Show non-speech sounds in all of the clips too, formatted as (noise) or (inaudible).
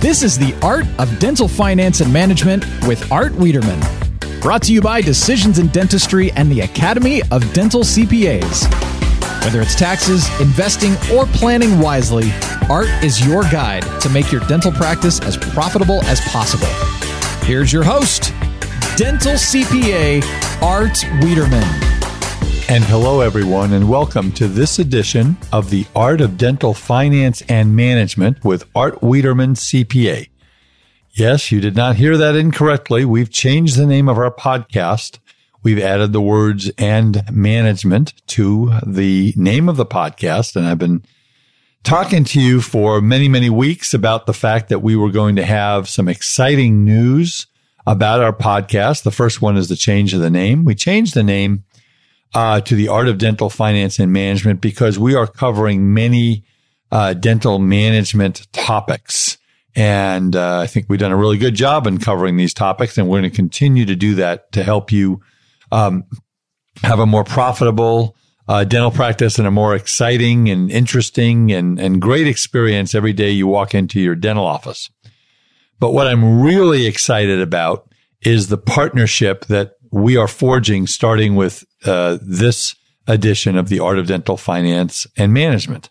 This is the Art of Dental Finance and Management with Art Wiederman. Brought to you by Decisions in Dentistry and the Academy of Dental CPAs. Whether it's taxes, investing, or planning wisely, Art is your guide to make your dental practice as profitable as possible. Here's your host, Dental CPA Art Wiederman. And hello, everyone, and welcome to this edition of the Art of Dental Finance and Management with Art Wiederman, CPA. Yes, you did not hear that incorrectly. We've changed the name of our podcast. We've added the words and management to the name of the podcast. And I've been talking to you for many, many weeks about the fact that we were going to have some exciting news about our podcast. The first one is the change of the name. We changed the name uh, to the art of dental finance and management because we are covering many uh, dental management topics. And uh, I think we've done a really good job in covering these topics, and we're going to continue to do that to help you um, have a more profitable uh, dental practice and a more exciting and interesting and, and great experience every day you walk into your dental office. But what I'm really excited about is the partnership that we are forging starting with uh, this edition of the Art of Dental Finance and Management.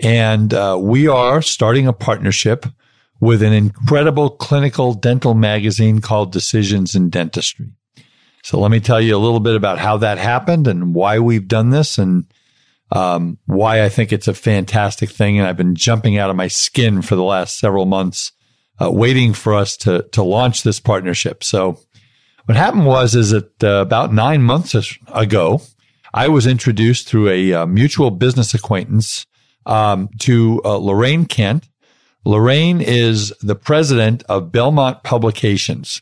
And uh, we are starting a partnership with an incredible clinical dental magazine called Decisions in Dentistry. So let me tell you a little bit about how that happened and why we've done this and um, why I think it's a fantastic thing. And I've been jumping out of my skin for the last several months, uh, waiting for us to to launch this partnership. So what happened was, is that uh, about nine months ago, I was introduced through a uh, mutual business acquaintance um, to uh, Lorraine Kent. Lorraine is the president of Belmont Publications.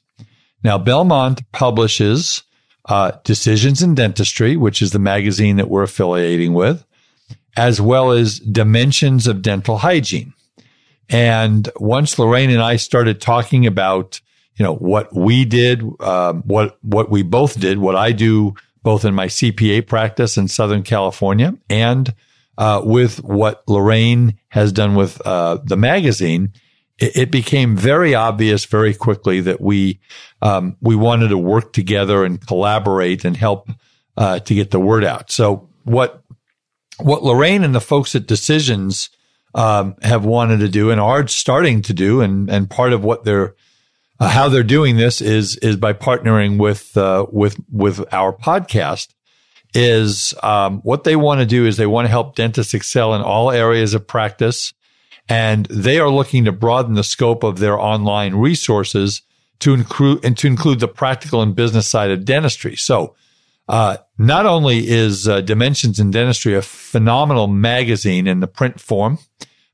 Now, Belmont publishes uh, Decisions in Dentistry, which is the magazine that we're affiliating with, as well as Dimensions of Dental Hygiene. And once Lorraine and I started talking about you know, what we did, um, what, what we both did, what I do both in my CPA practice in Southern California and, uh, with what Lorraine has done with, uh, the magazine, it, it, became very obvious very quickly that we, um, we wanted to work together and collaborate and help, uh, to get the word out. So what, what Lorraine and the folks at Decisions, um, have wanted to do and are starting to do, and, and part of what they're uh, how they're doing this is is by partnering with uh, with with our podcast. Is um, what they want to do is they want to help dentists excel in all areas of practice, and they are looking to broaden the scope of their online resources to include and to include the practical and business side of dentistry. So. Uh, not only is uh, Dimensions in Dentistry a phenomenal magazine in the print form,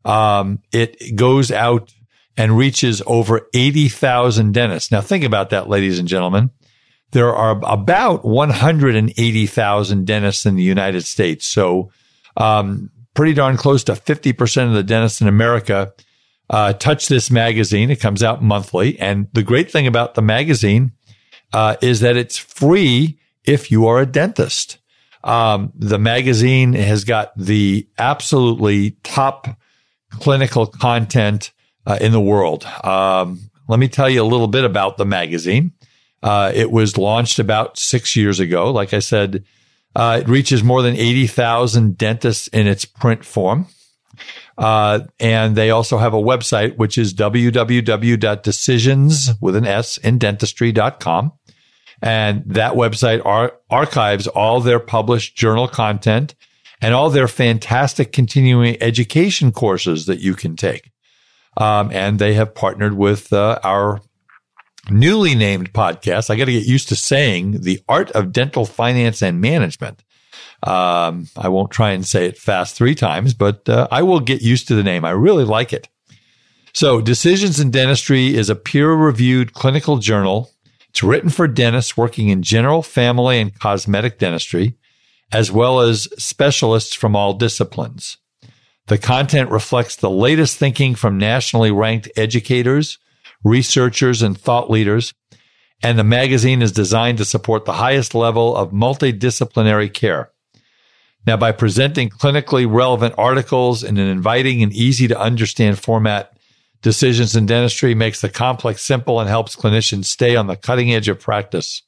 um, it goes out and reaches over 80,000 dentists. Now think about that, ladies and gentlemen. There are about 180,000 dentists in the United States. So, um, pretty darn close to 50% of the dentists in America, uh, touch this magazine. It comes out monthly. And the great thing about the magazine, uh, is that it's free if you are a dentist. Um, the magazine has got the absolutely top clinical content uh, in the world. Um, let me tell you a little bit about the magazine. Uh, it was launched about six years ago. Like I said, uh, it reaches more than 80,000 dentists in its print form. Uh, and they also have a website, which is www.decisions with an S in dentistry.com. And that website ar- archives all their published journal content and all their fantastic continuing education courses that you can take. Um, and they have partnered with uh, our newly named podcast. I got to get used to saying the art of dental finance and management. Um, I won't try and say it fast three times, but uh, I will get used to the name. I really like it. So, Decisions in Dentistry is a peer reviewed clinical journal. It's written for dentists working in general, family, and cosmetic dentistry, as well as specialists from all disciplines. The content reflects the latest thinking from nationally ranked educators, researchers, and thought leaders. And the magazine is designed to support the highest level of multidisciplinary care. Now, by presenting clinically relevant articles in an inviting and easy to understand format, Decisions in Dentistry makes the complex simple and helps clinicians stay on the cutting edge of practice.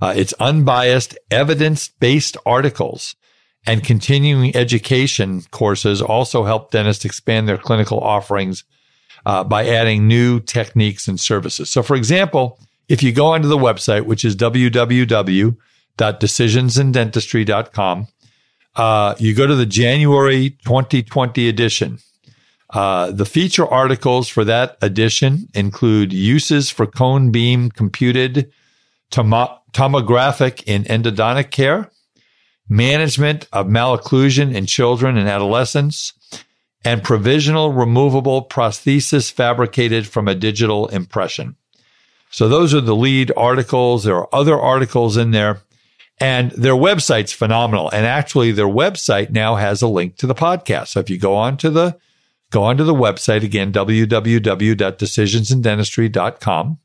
Uh, it's unbiased, evidence based articles and continuing education courses also help dentists expand their clinical offerings uh, by adding new techniques and services. So, for example, if you go onto the website, which is www.decisionsindentistry.com, uh, you go to the January 2020 edition. Uh, the feature articles for that edition include uses for cone beam computed tomo- tomographic in endodontic care, management of malocclusion in children and adolescents, and provisional removable prosthesis fabricated from a digital impression. So those are the lead articles. There are other articles in there and their website's phenomenal. And actually their website now has a link to the podcast. So if you go on to the, go onto the website again, www.decisionsindentistry.com,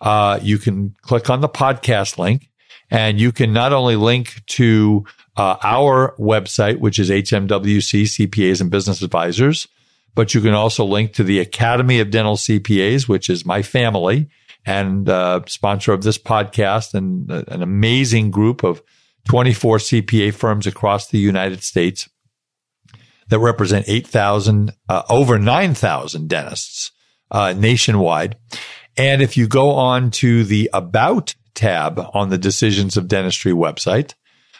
uh, you can click on the podcast link and you can not only link to uh, our website, which is HMWC CPAs and Business Advisors, but you can also link to the Academy of Dental CPAs, which is my family and uh, sponsor of this podcast and uh, an amazing group of 24 CPA firms across the United States that represent 8,000, uh, over 9,000 dentists uh, nationwide. And if you go on to the About tab on the Decisions of Dentistry website,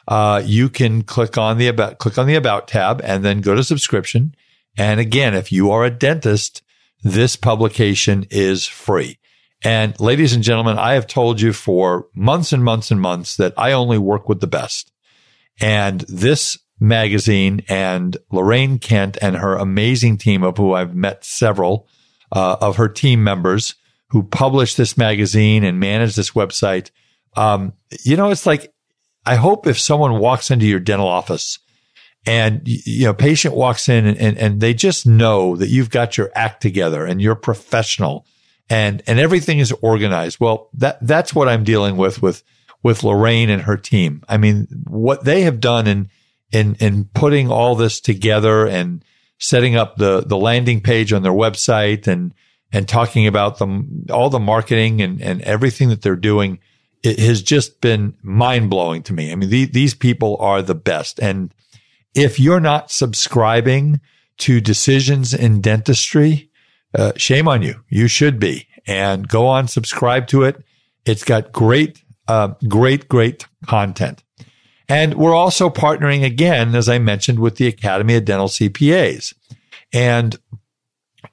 uh, you can click on the about, click on the about tab and then go to subscription. And again, if you are a dentist, this publication is free. And ladies and gentlemen, I have told you for months and months and months that I only work with the best. And this magazine and Lorraine Kent and her amazing team of who I've met several uh, of her team members who publish this magazine and manage this website. Um, you know, it's like I hope if someone walks into your dental office and you know patient walks in and, and, and they just know that you've got your act together and you're professional and and everything is organized. Well, that that's what I'm dealing with with with Lorraine and her team. I mean, what they have done in in in putting all this together and setting up the the landing page on their website and and talking about them all the marketing and and everything that they're doing it has just been mind blowing to me. I mean, the, these people are the best. And if you're not subscribing to decisions in dentistry, uh, shame on you. You should be and go on, subscribe to it. It's got great, uh, great, great content. And we're also partnering again, as I mentioned, with the Academy of Dental CPAs. And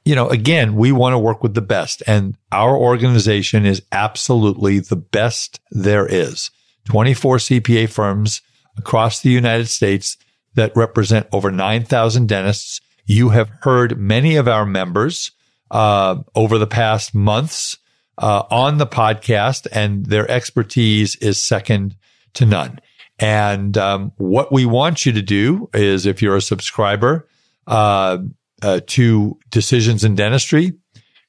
you know, again, we want to work with the best and our organization is absolutely the best there is. 24 CPA firms across the United States that represent over 9,000 dentists. You have heard many of our members uh, over the past months uh, on the podcast, and their expertise is second to none. And um, what we want you to do is, if you're a subscriber, uh, uh, to decisions in dentistry,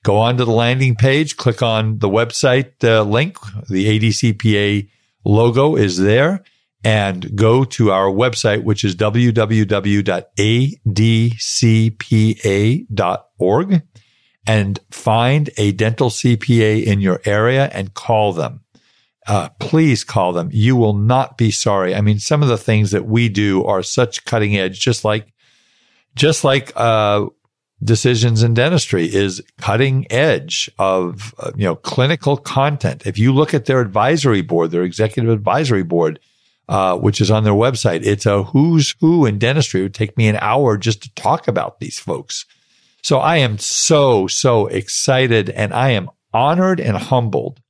go on to the landing page, click on the website uh, link. The ADCPA logo is there and go to our website, which is www.adcpa.org and find a dental CPA in your area and call them. Uh, please call them. You will not be sorry. I mean, some of the things that we do are such cutting edge, just like just like uh, decisions in dentistry is cutting edge of uh, you know clinical content. If you look at their advisory board, their executive advisory board, uh, which is on their website, it's a who's who in dentistry. It would take me an hour just to talk about these folks. So I am so so excited, and I am honored and humbled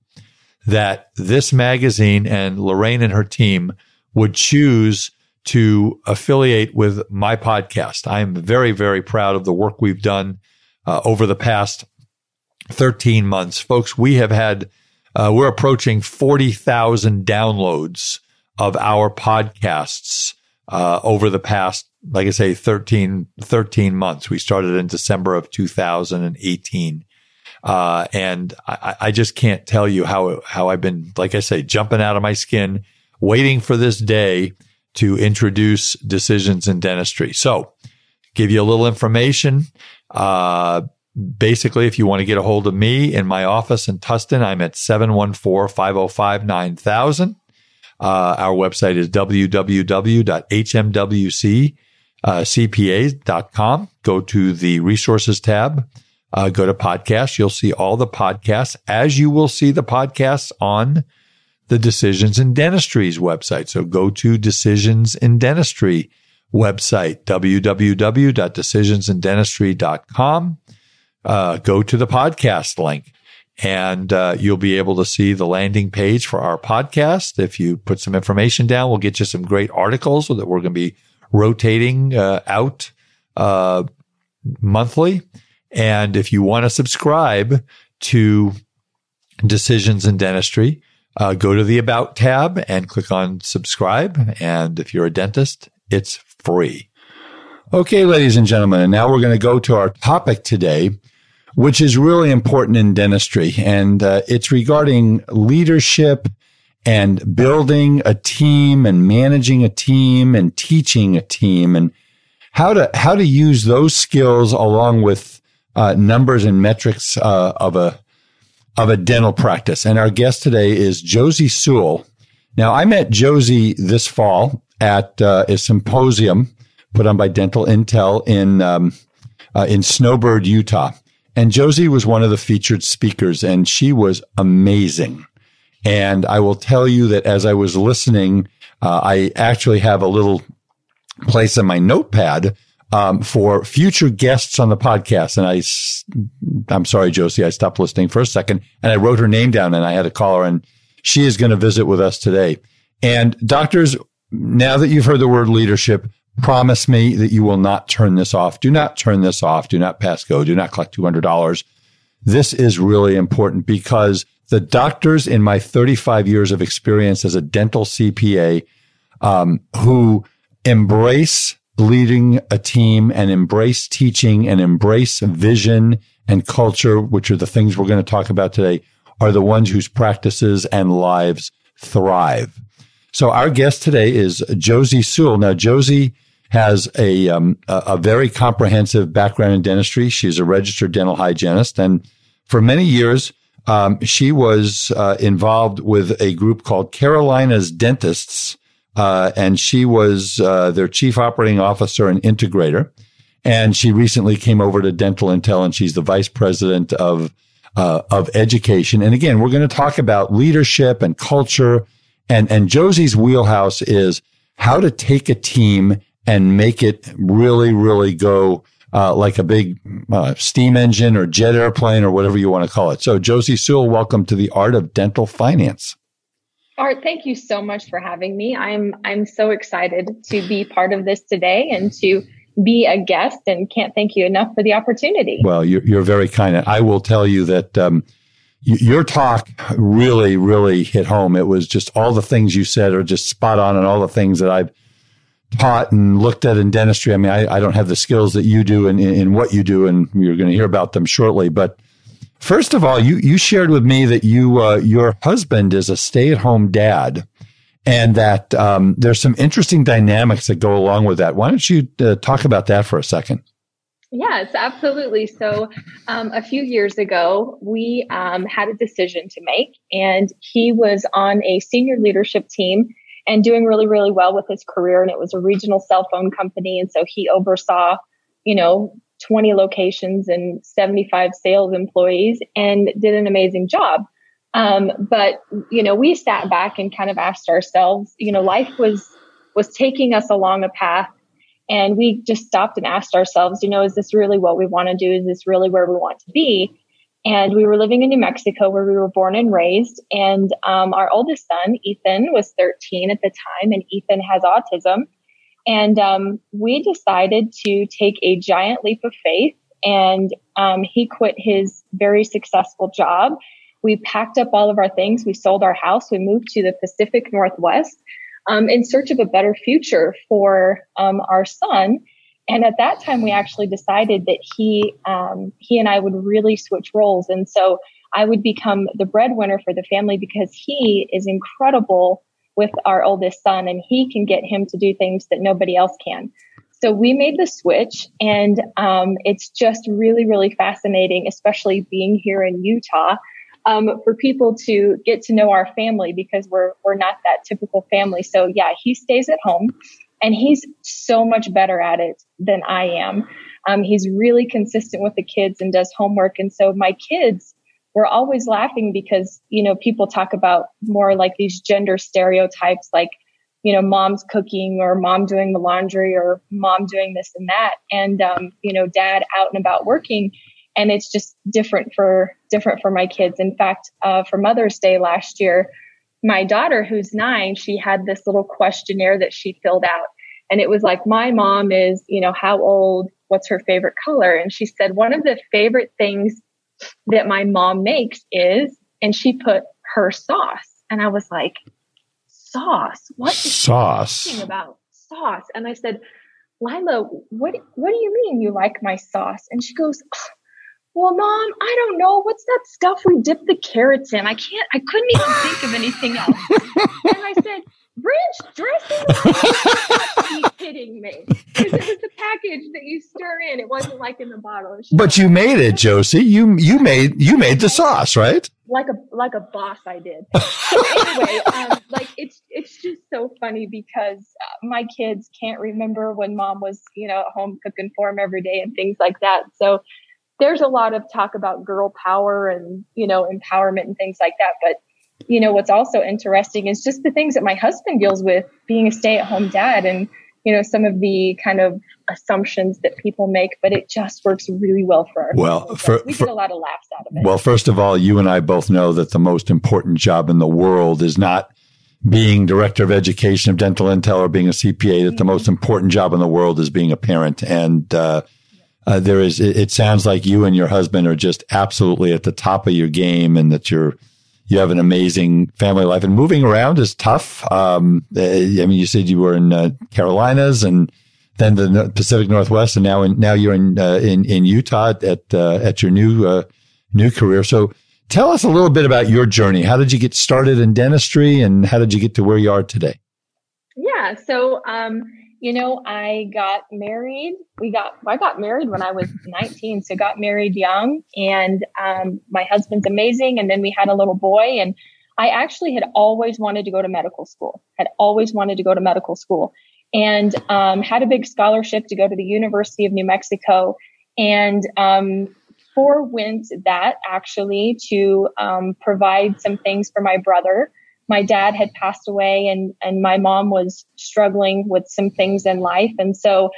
that this magazine and Lorraine and her team would choose to affiliate with my podcast. I am very, very proud of the work we've done uh, over the past 13 months. Folks, we have had, uh, we're approaching 40,000 downloads of our podcasts uh, over the past, like I say, 13, 13 months. We started in December of 2018. Uh, and I, I, just can't tell you how, how I've been, like I say, jumping out of my skin, waiting for this day to introduce decisions in dentistry. So give you a little information. Uh, basically, if you want to get a hold of me in my office in Tustin, I'm at 714-505-9000. Uh, our website is www.hmwccpa.com. Go to the resources tab. Uh, go to podcasts. You'll see all the podcasts as you will see the podcasts on the Decisions in Dentistry's website. So go to Decisions in Dentistry website, www.decisionsindentistry.com. Uh, go to the podcast link and uh, you'll be able to see the landing page for our podcast. If you put some information down, we'll get you some great articles that we're going to be rotating uh, out uh, monthly. And if you want to subscribe to Decisions in Dentistry, uh, go to the About tab and click on subscribe. And if you're a dentist, it's free. Okay, ladies and gentlemen, and now we're going to go to our topic today, which is really important in dentistry. And uh, it's regarding leadership and building a team and managing a team and teaching a team and how to, how to use those skills along with uh, numbers and metrics uh, of a, of a dental practice. And our guest today is Josie Sewell. Now, I met Josie this fall at uh, a symposium put on by Dental Intel in um, uh, in Snowbird, Utah. And Josie was one of the featured speakers, and she was amazing. And I will tell you that as I was listening, uh, I actually have a little place in my notepad um, for future guests on the podcast. And I, I'm sorry, Josie, I stopped listening for a second, and I wrote her name down, and I had to call her, and she is going to visit with us today. And doctors, now that you've heard the word leadership, promise me that you will not turn this off. Do not turn this off. Do not pass go. Do not collect $200. This is really important because the doctors in my 35 years of experience as a dental CPA um, who embrace leading a team and embrace teaching and embrace vision and culture, which are the things we're going to talk about today, are the ones whose practices and lives thrive. So our guest today is Josie Sewell. Now, Josie has a, um, a, very comprehensive background in dentistry. She's a registered dental hygienist, and for many years, um, she was uh, involved with a group called Carolina's Dentists, uh, and she was uh, their chief operating officer and integrator. And she recently came over to Dental Intel, and she's the vice president of uh, of education. And again, we're going to talk about leadership and culture and, and Josie's wheelhouse is how to take a team and make it really, really go uh, like a big uh, steam engine or jet airplane or whatever you want to call it. So, Josie Sewell, welcome to the Art of Dental Finance. Art, thank you so much for having me. I'm I'm so excited to be part of this today and to be a guest, and can't thank you enough for the opportunity. Well, you're, you're very kind. I will tell you that um, your talk really, really hit home. It was just all the things you said are just spot on and all the things that I've taught and looked at in dentistry. I mean, I, I don't have the skills that you do in, in, in what you do, and you're going to hear about them shortly. But first of all, you, you shared with me that you, uh, your husband is a stay at home dad and that um, there's some interesting dynamics that go along with that. Why don't you uh, talk about that for a second? Yes, absolutely. So, um, a few years ago, we um, had a decision to make, and he was on a senior leadership team and doing really, really well with his career. And it was a regional cell phone company. And so he oversaw, you know, 20 locations and 75 sales employees and did an amazing job. Um, but, you know, we sat back and kind of asked ourselves, you know, life was, was taking us along a path and we just stopped and asked ourselves, you know, is this really what we want to do? Is this really where we want to be? And we were living in New Mexico where we were born and raised. And um, our oldest son, Ethan, was 13 at the time, and Ethan has autism. And um, we decided to take a giant leap of faith. And um, he quit his very successful job. We packed up all of our things. We sold our house. We moved to the Pacific Northwest um, in search of a better future for um, our son. And at that time, we actually decided that he um, he and I would really switch roles, and so I would become the breadwinner for the family because he is incredible with our oldest son, and he can get him to do things that nobody else can. So we made the switch, and um, it's just really, really fascinating, especially being here in Utah, um, for people to get to know our family because we're we're not that typical family. So yeah, he stays at home, and he's so much better at it than I am. Um, he's really consistent with the kids and does homework, and so my kids we're always laughing because you know people talk about more like these gender stereotypes like you know, mom's cooking or mom doing the laundry or mom doing this and that. And, um, you know, dad out and about working. And it's just different for, different for my kids. In fact, uh, for Mother's Day last year, my daughter, who's nine, she had this little questionnaire that she filled out. And it was like, my mom is, you know, how old? What's her favorite color? And she said, one of the favorite things that my mom makes is, and she put her sauce. And I was like, sauce. What is sauce about sauce? And I said, Lila, what what do you mean you like my sauce? And she goes, oh, Well, mom, I don't know. What's that stuff we dip the carrots in? I can't I couldn't even think of anything else. (laughs) and I said, ranch dressing? (laughs) you kidding me? Because it was the package that you stir in. It wasn't like in the bottle. But you made it, Josie. You you made you made the sauce, right? Like a like a boss, I did. So (laughs) anyway, um, like it's it's just so funny because uh, my kids can't remember when mom was you know at home cooking for them every day and things like that. So there's a lot of talk about girl power and you know empowerment and things like that, but you know, what's also interesting is just the things that my husband deals with being a stay at home dad and, you know, some of the kind of assumptions that people make, but it just works really well for our Well, for, we for, get a lot of laughs out of it. Well, first of all, you and I both know that the most important job in the world is not being director of education of dental intel or being a CPA, that mm-hmm. the most important job in the world is being a parent. And, uh, uh, there is, it, it sounds like you and your husband are just absolutely at the top of your game and that you're, you have an amazing family life and moving around is tough. Um, eh, I mean, you said you were in uh, Carolinas and then the Pacific Northwest, and now in, now you're in uh, in in Utah at uh, at your new uh, new career. So, tell us a little bit about your journey. How did you get started in dentistry, and how did you get to where you are today? Yeah, so um, you know, I got married. We got, I got married when I was (laughs) 19. So got married young and, um, my husband's amazing. And then we had a little boy and I actually had always wanted to go to medical school, had always wanted to go to medical school and, um, had a big scholarship to go to the University of New Mexico and, um, forewent that actually to, um, provide some things for my brother my dad had passed away and, and my mom was struggling with some things in life. And so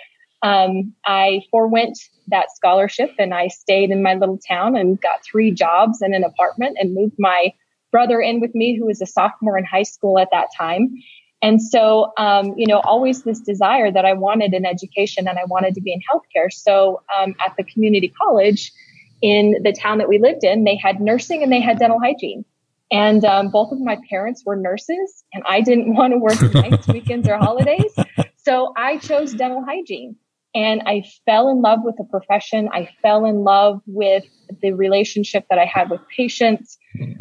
um, I forewent that scholarship and I stayed in my little town and got three jobs and an apartment and moved my brother in with me, who was a sophomore in high school at that time. And so, um, you know, always this desire that I wanted an education and I wanted to be in healthcare. So um, at the community college in the town that we lived in, they had nursing and they had dental hygiene. And um, both of my parents were nurses, and I didn't (laughs) want to work nights, (laughs) weekends, or holidays. So I chose dental hygiene. And I fell in love with the profession. I fell in love with the relationship that I had with patients.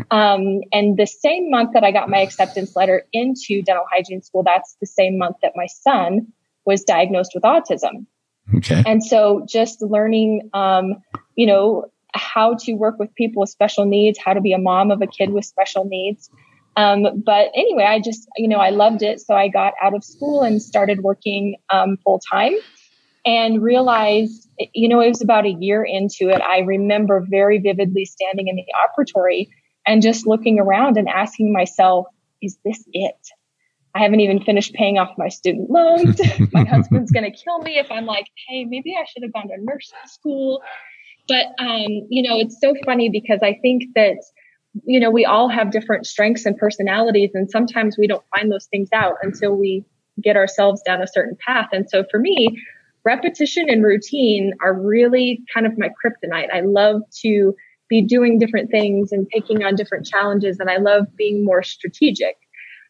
Um, and the same month that I got my acceptance letter into dental hygiene school, that's the same month that my son was diagnosed with autism. Okay. And so just learning, um, you know, how to work with people with special needs, how to be a mom of a kid with special needs. Um, but anyway, I just, you know, I loved it. So I got out of school and started working um, full time and realized, you know, it was about a year into it. I remember very vividly standing in the operatory and just looking around and asking myself, is this it? I haven't even finished paying off my student loans. (laughs) my husband's (laughs) going to kill me if I'm like, hey, maybe I should have gone to nursing school. But, um, you know, it's so funny because I think that, you know, we all have different strengths and personalities. And sometimes we don't find those things out until we get ourselves down a certain path. And so for me, repetition and routine are really kind of my kryptonite. I love to be doing different things and taking on different challenges. And I love being more strategic.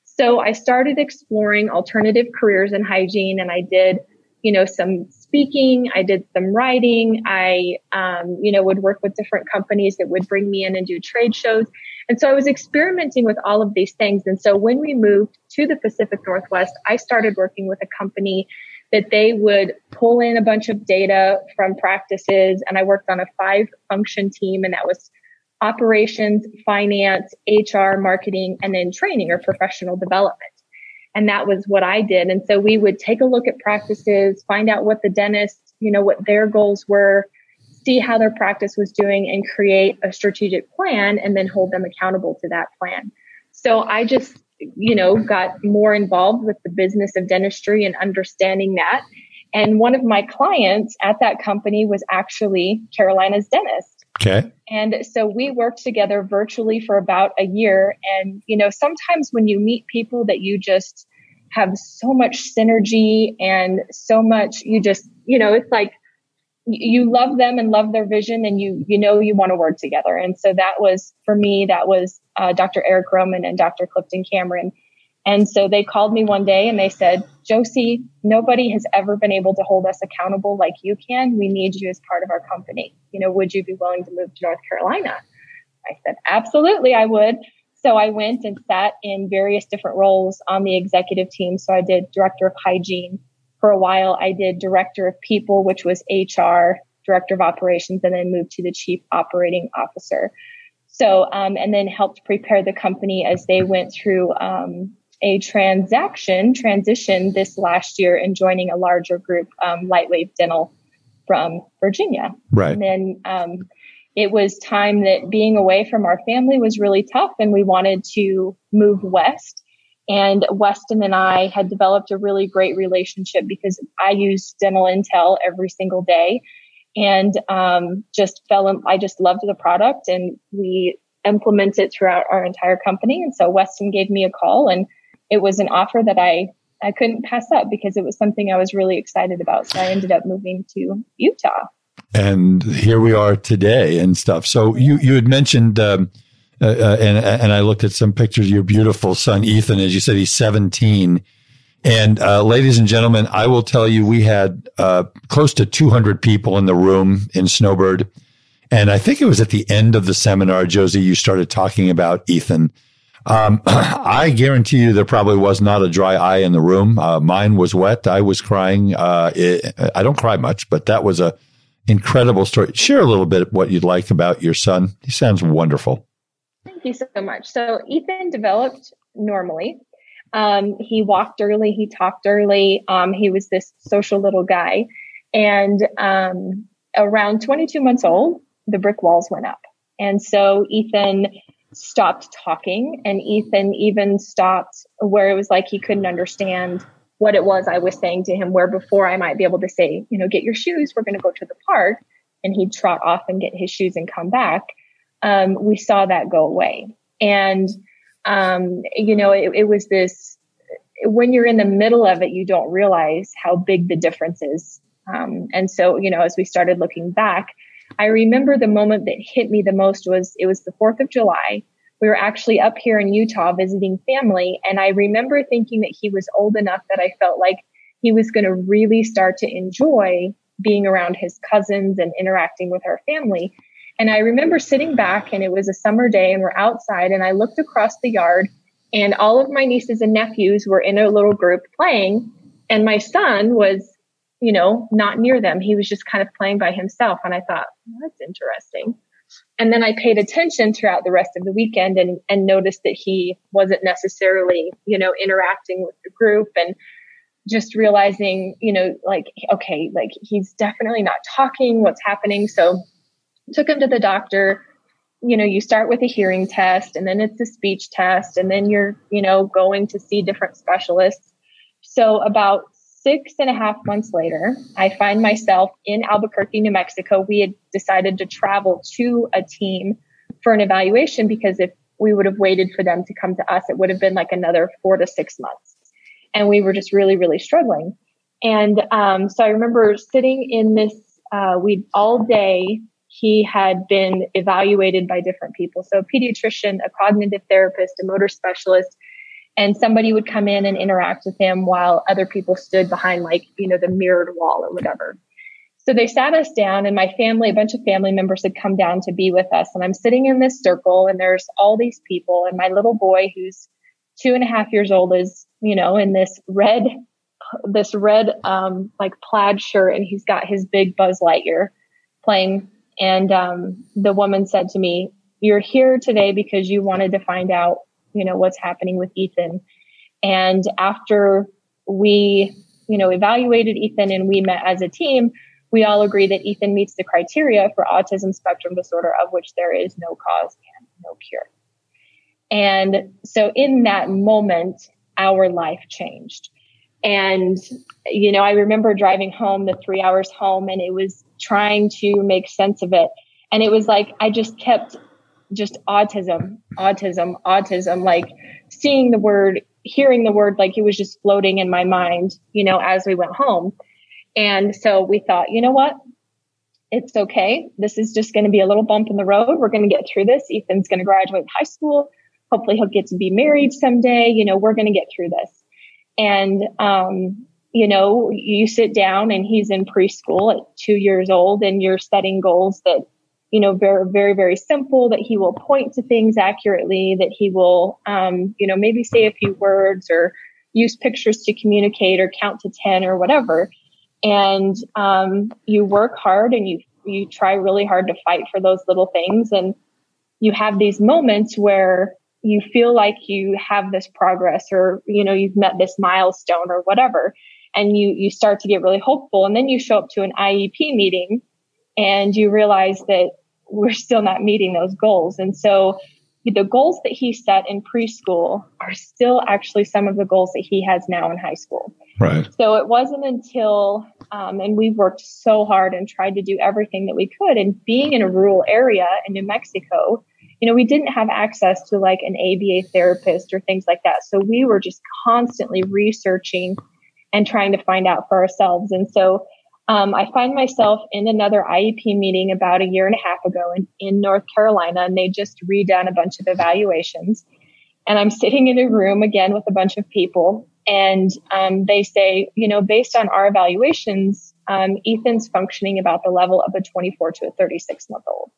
So I started exploring alternative careers in hygiene and I did, you know, some speaking. I did some writing. I, um, you know, would work with different companies that would bring me in and do trade shows. And so I was experimenting with all of these things. And so when we moved to the Pacific Northwest, I started working with a company that they would pull in a bunch of data from practices. And I worked on a five function team, and that was operations, finance, HR, marketing, and then training or professional development. And that was what I did. And so we would take a look at practices, find out what the dentists, you know, what their goals were, see how their practice was doing and create a strategic plan and then hold them accountable to that plan. So I just, you know, got more involved with the business of dentistry and understanding that. And one of my clients at that company was actually Carolina's dentist. Okay. And so we worked together virtually for about a year. And, you know, sometimes when you meet people that you just have so much synergy and so much, you just, you know, it's like you love them and love their vision and you, you know, you want to work together. And so that was, for me, that was uh, Dr. Eric Roman and Dr. Clifton Cameron. And so they called me one day and they said, Josie, nobody has ever been able to hold us accountable like you can. We need you as part of our company. You know, would you be willing to move to North Carolina? I said, absolutely, I would. So I went and sat in various different roles on the executive team. So I did director of hygiene for a while. I did director of people, which was HR, director of operations, and then moved to the chief operating officer. So, um, and then helped prepare the company as they went through um, a transaction transition this last year and joining a larger group, um, Lightwave Dental from Virginia. Right. And then um, it was time that being away from our family was really tough, and we wanted to move west. And Weston and I had developed a really great relationship because I use dental intel every single day and um, just fell in, I just loved the product and we implement it throughout our entire company. And so Weston gave me a call and it was an offer that I I couldn't pass up because it was something I was really excited about. So I ended up moving to Utah. And here we are today and stuff. So you you had mentioned um, uh, uh, and and I looked at some pictures of your beautiful son Ethan as you said he's 17 and uh, ladies and gentlemen, I will tell you, we had uh, close to 200 people in the room in Snowbird. And I think it was at the end of the seminar, Josie, you started talking about Ethan. Um, (clears throat) I guarantee you there probably was not a dry eye in the room. Uh, mine was wet. I was crying. Uh, it, I don't cry much, but that was a incredible story. Share a little bit what you'd like about your son. He sounds wonderful. Thank you so much. So Ethan developed normally. Um, he walked early. He talked early. Um, he was this social little guy. And um, around 22 months old, the brick walls went up. And so Ethan stopped talking and Ethan even stopped where it was like he couldn't understand what it was I was saying to him, where before I might be able to say, you know, get your shoes, we're going to go to the park. And he'd trot off and get his shoes and come back. Um, we saw that go away. And, um, you know, it, it was this, when you're in the middle of it, you don't realize how big the difference is. Um, and so, you know, as we started looking back, I remember the moment that hit me the most was it was the 4th of July. We were actually up here in Utah visiting family. And I remember thinking that he was old enough that I felt like he was going to really start to enjoy being around his cousins and interacting with our family. And I remember sitting back and it was a summer day and we're outside and I looked across the yard and all of my nieces and nephews were in a little group playing and my son was you know, not near them. He was just kind of playing by himself. And I thought, well, that's interesting. And then I paid attention throughout the rest of the weekend and, and noticed that he wasn't necessarily, you know, interacting with the group and just realizing, you know, like, okay, like he's definitely not talking. What's happening? So took him to the doctor. You know, you start with a hearing test and then it's a speech test and then you're, you know, going to see different specialists. So about six and a half months later, I find myself in Albuquerque, New Mexico. We had decided to travel to a team for an evaluation because if we would have waited for them to come to us, it would have been like another four to six months. And we were just really, really struggling. And um, so I remember sitting in this, uh, we all day, he had been evaluated by different people. So a pediatrician, a cognitive therapist, a motor specialist, and somebody would come in and interact with him while other people stood behind like you know the mirrored wall or whatever so they sat us down and my family a bunch of family members had come down to be with us and i'm sitting in this circle and there's all these people and my little boy who's two and a half years old is you know in this red this red um, like plaid shirt, and he's got his big Buzz Lightyear playing. And um, the woman said to me, "You're here today because you wanted to find out, you know, what's happening with Ethan." And after we, you know, evaluated Ethan and we met as a team, we all agree that Ethan meets the criteria for autism spectrum disorder, of which there is no cause and no cure. And so in that moment, our life changed. And, you know, I remember driving home the three hours home and it was trying to make sense of it. And it was like, I just kept just autism, autism, autism, like seeing the word, hearing the word, like it was just floating in my mind, you know, as we went home. And so we thought, you know what? It's okay. This is just going to be a little bump in the road. We're going to get through this. Ethan's going to graduate high school. Hopefully he'll get to be married someday. You know, we're going to get through this. And, um, you know, you sit down and he's in preschool at two years old and you're setting goals that, you know, very, very, very simple, that he will point to things accurately, that he will, um, you know, maybe say a few words or use pictures to communicate or count to 10 or whatever. And, um, you work hard and you, you try really hard to fight for those little things. And you have these moments where you feel like you have this progress or, you know, you've met this milestone or whatever. And you, you start to get really hopeful. And then you show up to an IEP meeting and you realize that we're still not meeting those goals. And so the goals that he set in preschool are still actually some of the goals that he has now in high school. Right. So it wasn't until, um, and we worked so hard and tried to do everything that we could. And being in a rural area in New Mexico, you know, we didn't have access to like an ABA therapist or things like that. So we were just constantly researching and trying to find out for ourselves. And so um, I find myself in another IEP meeting about a year and a half ago in, in North Carolina, and they just redone a bunch of evaluations. And I'm sitting in a room again with a bunch of people, and um, they say, you know, based on our evaluations, um, Ethan's functioning about the level of a 24 to a 36 month old.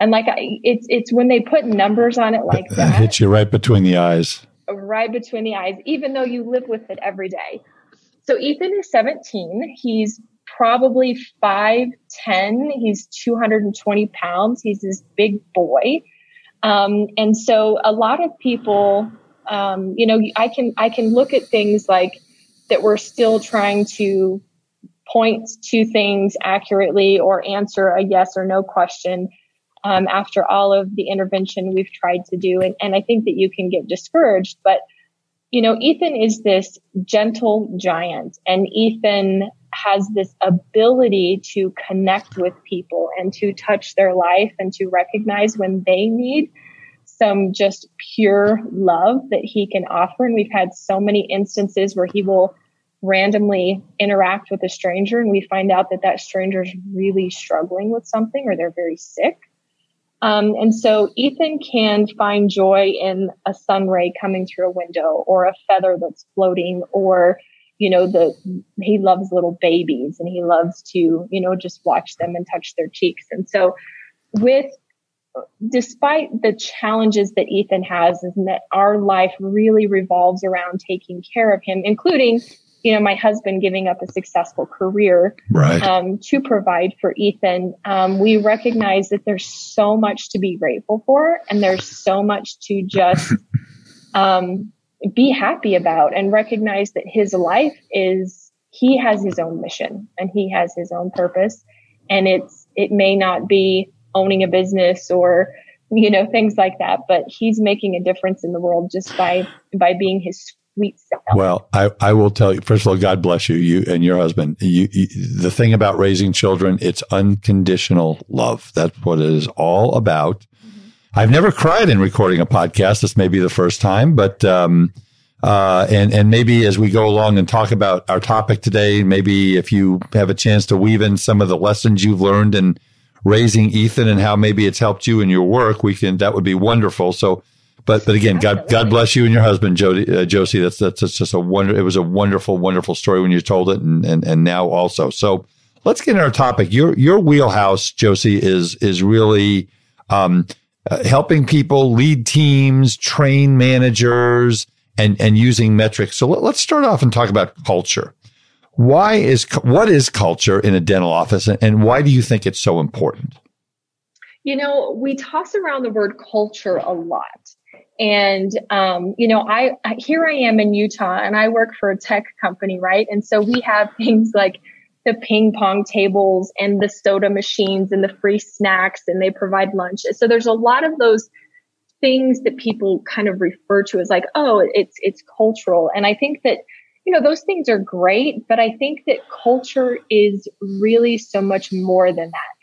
And like it's it's when they put numbers on it like that, hits you right between the eyes. Right between the eyes, even though you live with it every day. So Ethan is 17. He's probably 5'10. He's 220 pounds. He's this big boy. Um, and so a lot of people, um, you know, I can I can look at things like that we're still trying to point to things accurately or answer a yes or no question um, after all of the intervention we've tried to do. And, and I think that you can get discouraged. But, you know, Ethan is this gentle giant, and Ethan has this ability to connect with people and to touch their life and to recognize when they need some just pure love that he can offer. And we've had so many instances where he will randomly interact with a stranger and we find out that that stranger is really struggling with something or they're very sick um, and so Ethan can find joy in a sun ray coming through a window or a feather that's floating or, you know, the, he loves little babies and he loves to, you know, just watch them and touch their cheeks. And so with, despite the challenges that Ethan has, is that our life really revolves around taking care of him, including you know, my husband giving up a successful career right. um, to provide for Ethan, um, we recognize that there's so much to be grateful for, and there's so much to just (laughs) um, be happy about, and recognize that his life is he has his own mission and he has his own purpose, and it's it may not be owning a business or you know things like that, but he's making a difference in the world just by by being his sweet self. Well, I, I will tell you, first of all, God bless you, you and your husband. You, you, the thing about raising children, it's unconditional love. That's what it is all about. I've never cried in recording a podcast. This may be the first time, but, um, uh, and, and maybe as we go along and talk about our topic today, maybe if you have a chance to weave in some of the lessons you've learned in raising Ethan and how maybe it's helped you in your work, we can, that would be wonderful. So but but again, God God bless you and your husband, Jody, uh, Josie. That's, that's that's just a wonder. It was a wonderful wonderful story when you told it, and and and now also. So let's get into our topic. Your your wheelhouse, Josie, is is really um, uh, helping people lead teams, train managers, and, and using metrics. So let, let's start off and talk about culture. Why is, what is culture in a dental office and why do you think it's so important? You know, we toss around the word culture a lot. And, um, you know, I, I, here I am in Utah and I work for a tech company, right? And so we have (laughs) things like the ping pong tables and the soda machines and the free snacks and they provide lunch. So there's a lot of those things that people kind of refer to as like, oh, it's, it's cultural. And I think that, you know, those things are great, but I think that culture is really so much more than that.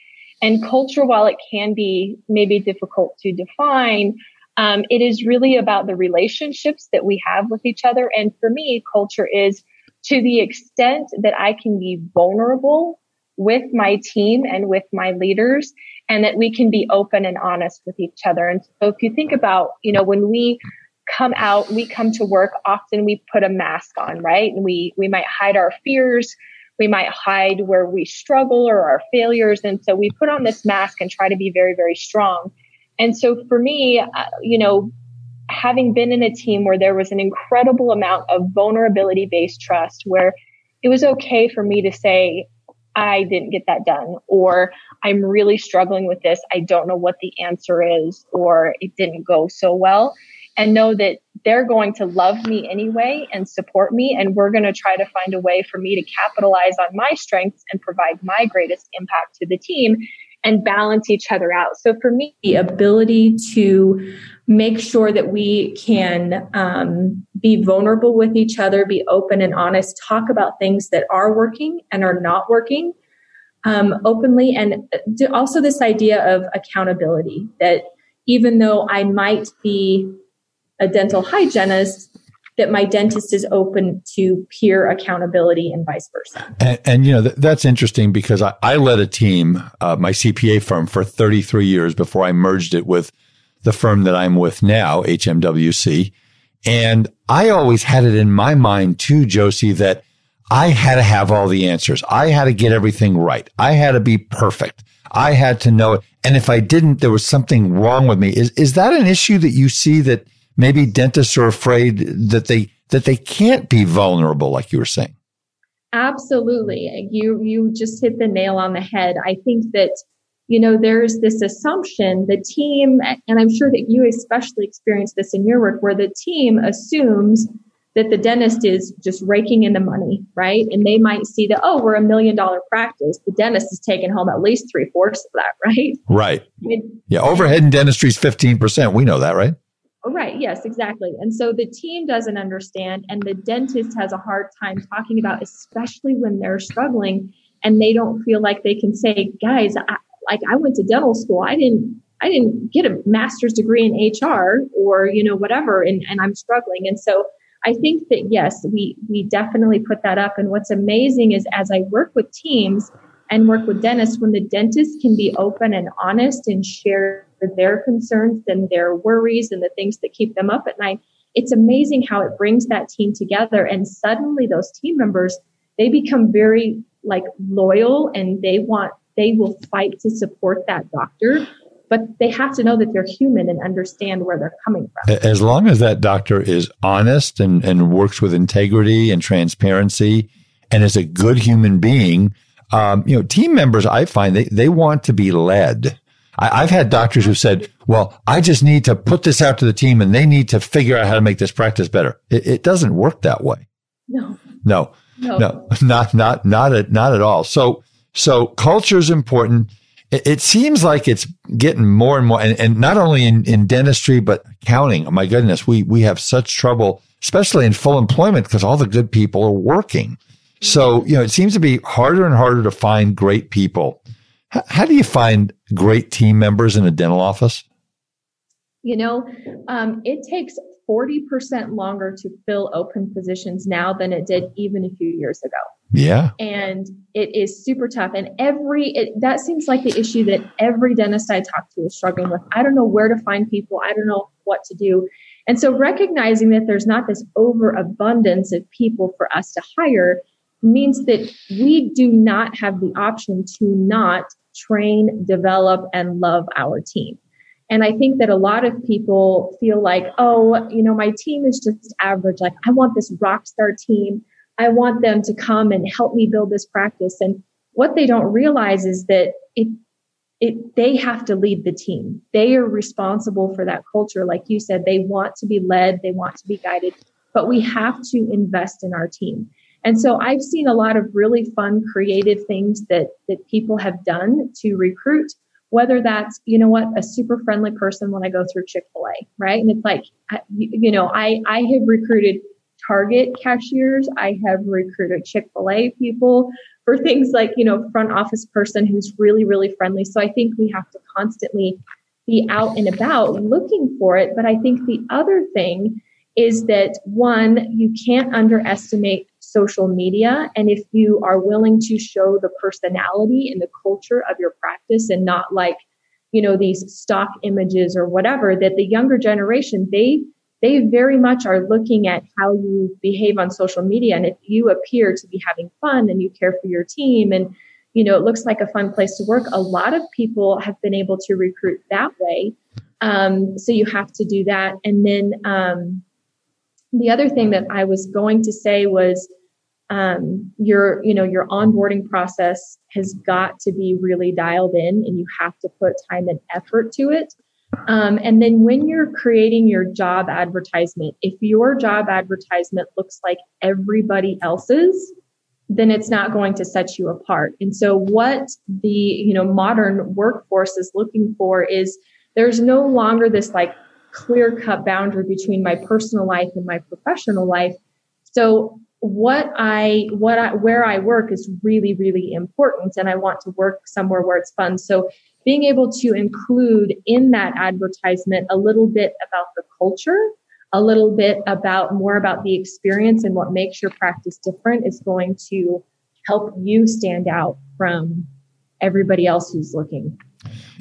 And culture, while it can be maybe difficult to define, um, it is really about the relationships that we have with each other. And for me, culture is to the extent that I can be vulnerable with my team and with my leaders and that we can be open and honest with each other. And so if you think about, you know, when we come out, we come to work, often we put a mask on, right? And we, we might hide our fears. We might hide where we struggle or our failures. And so we put on this mask and try to be very, very strong. And so for me, uh, you know, having been in a team where there was an incredible amount of vulnerability based trust, where it was okay for me to say, I didn't get that done, or I'm really struggling with this. I don't know what the answer is, or it didn't go so well. And know that they're going to love me anyway and support me. And we're going to try to find a way for me to capitalize on my strengths and provide my greatest impact to the team and balance each other out. So for me, the ability to make sure that we can um, be vulnerable with each other, be open and honest, talk about things that are working and are not working um, openly, and also this idea of accountability that even though I might be a dental hygienist, that my dentist is open to peer accountability and vice versa. And, and you know, th- that's interesting because I, I led a team, uh, my CPA firm for 33 years before I merged it with the firm that I'm with now, HMWC. And I always had it in my mind too, Josie, that I had to have all the answers. I had to get everything right. I had to be perfect. I had to know it. And if I didn't, there was something wrong with me. Is, is that an issue that you see that maybe dentists are afraid that they, that they can't be vulnerable, like you were saying? Absolutely. You, you just hit the nail on the head. I think that you know, there's this assumption the team, and I'm sure that you especially experience this in your work, where the team assumes that the dentist is just raking in the money, right? And they might see that, oh, we're a million dollar practice. The dentist is taking home at least three fourths of that, (laughs) right? Right. yeah. Overhead in dentistry is 15%. We know that, right? Oh, right. Yes, exactly. And so the team doesn't understand, and the dentist has a hard time talking about, especially when they're struggling and they don't feel like they can say, guys, I, like I went to dental school. I didn't I didn't get a master's degree in HR or, you know, whatever, and, and I'm struggling. And so I think that yes, we we definitely put that up. And what's amazing is as I work with teams and work with dentists, when the dentist can be open and honest and share their concerns and their worries and the things that keep them up at night, it's amazing how it brings that team together. And suddenly those team members, they become very like loyal and they want they will fight to support that doctor but they have to know that they're human and understand where they're coming from. As long as that doctor is honest and, and works with integrity and transparency and is a good human being, um, you know, team members, I find they, they want to be led. I, have had doctors who said, well, I just need to put this out to the team and they need to figure out how to make this practice better. It, it doesn't work that way. No. No. No. No. (laughs) Not, not, not at, not at all. So, so culture is important. It, it, seems like it's getting more and more, and, and not only in, in dentistry, but accounting. Oh my goodness, we, we have such trouble, especially in full employment because all the good people are working. So, you know, it seems to be harder and harder to find great people. H- how do you find great team members in a dental office? You know, um, it takes 40% longer to fill open positions now than it did even a few years ago. Yeah. And it is super tough. And every, it, that seems like the issue that every dentist I talk to is struggling with. I don't know where to find people. I don't know what to do. And so recognizing that there's not this overabundance of people for us to hire means that we do not have the option to not train, develop, and love our team. And I think that a lot of people feel like, oh, you know, my team is just average. Like, I want this rock star team. I want them to come and help me build this practice. And what they don't realize is that it, it, they have to lead the team. They are responsible for that culture. Like you said, they want to be led, they want to be guided, but we have to invest in our team. And so I've seen a lot of really fun, creative things that, that people have done to recruit whether that's, you know what, a super friendly person when I go through Chick-fil-A, right? And it's like, you know, I, I have recruited Target cashiers. I have recruited Chick-fil-A people for things like, you know, front office person who's really, really friendly. So I think we have to constantly be out and about looking for it. But I think the other thing is that one, you can't underestimate social media. And if you are willing to show the personality and the culture of your practice and not like, you know, these stock images or whatever, that the younger generation, they, they very much are looking at how you behave on social media. And if you appear to be having fun and you care for your team and, you know, it looks like a fun place to work, a lot of people have been able to recruit that way. Um, so you have to do that. And then, um, the other thing that I was going to say was um, your you know your onboarding process has got to be really dialed in and you have to put time and effort to it um, and then when you're creating your job advertisement if your job advertisement looks like everybody else's then it's not going to set you apart and so what the you know modern workforce is looking for is there's no longer this like clear cut boundary between my personal life and my professional life so what I what I where I work is really really important and I want to work somewhere where it's fun. So being able to include in that advertisement a little bit about the culture, a little bit about more about the experience and what makes your practice different is going to help you stand out from everybody else who's looking.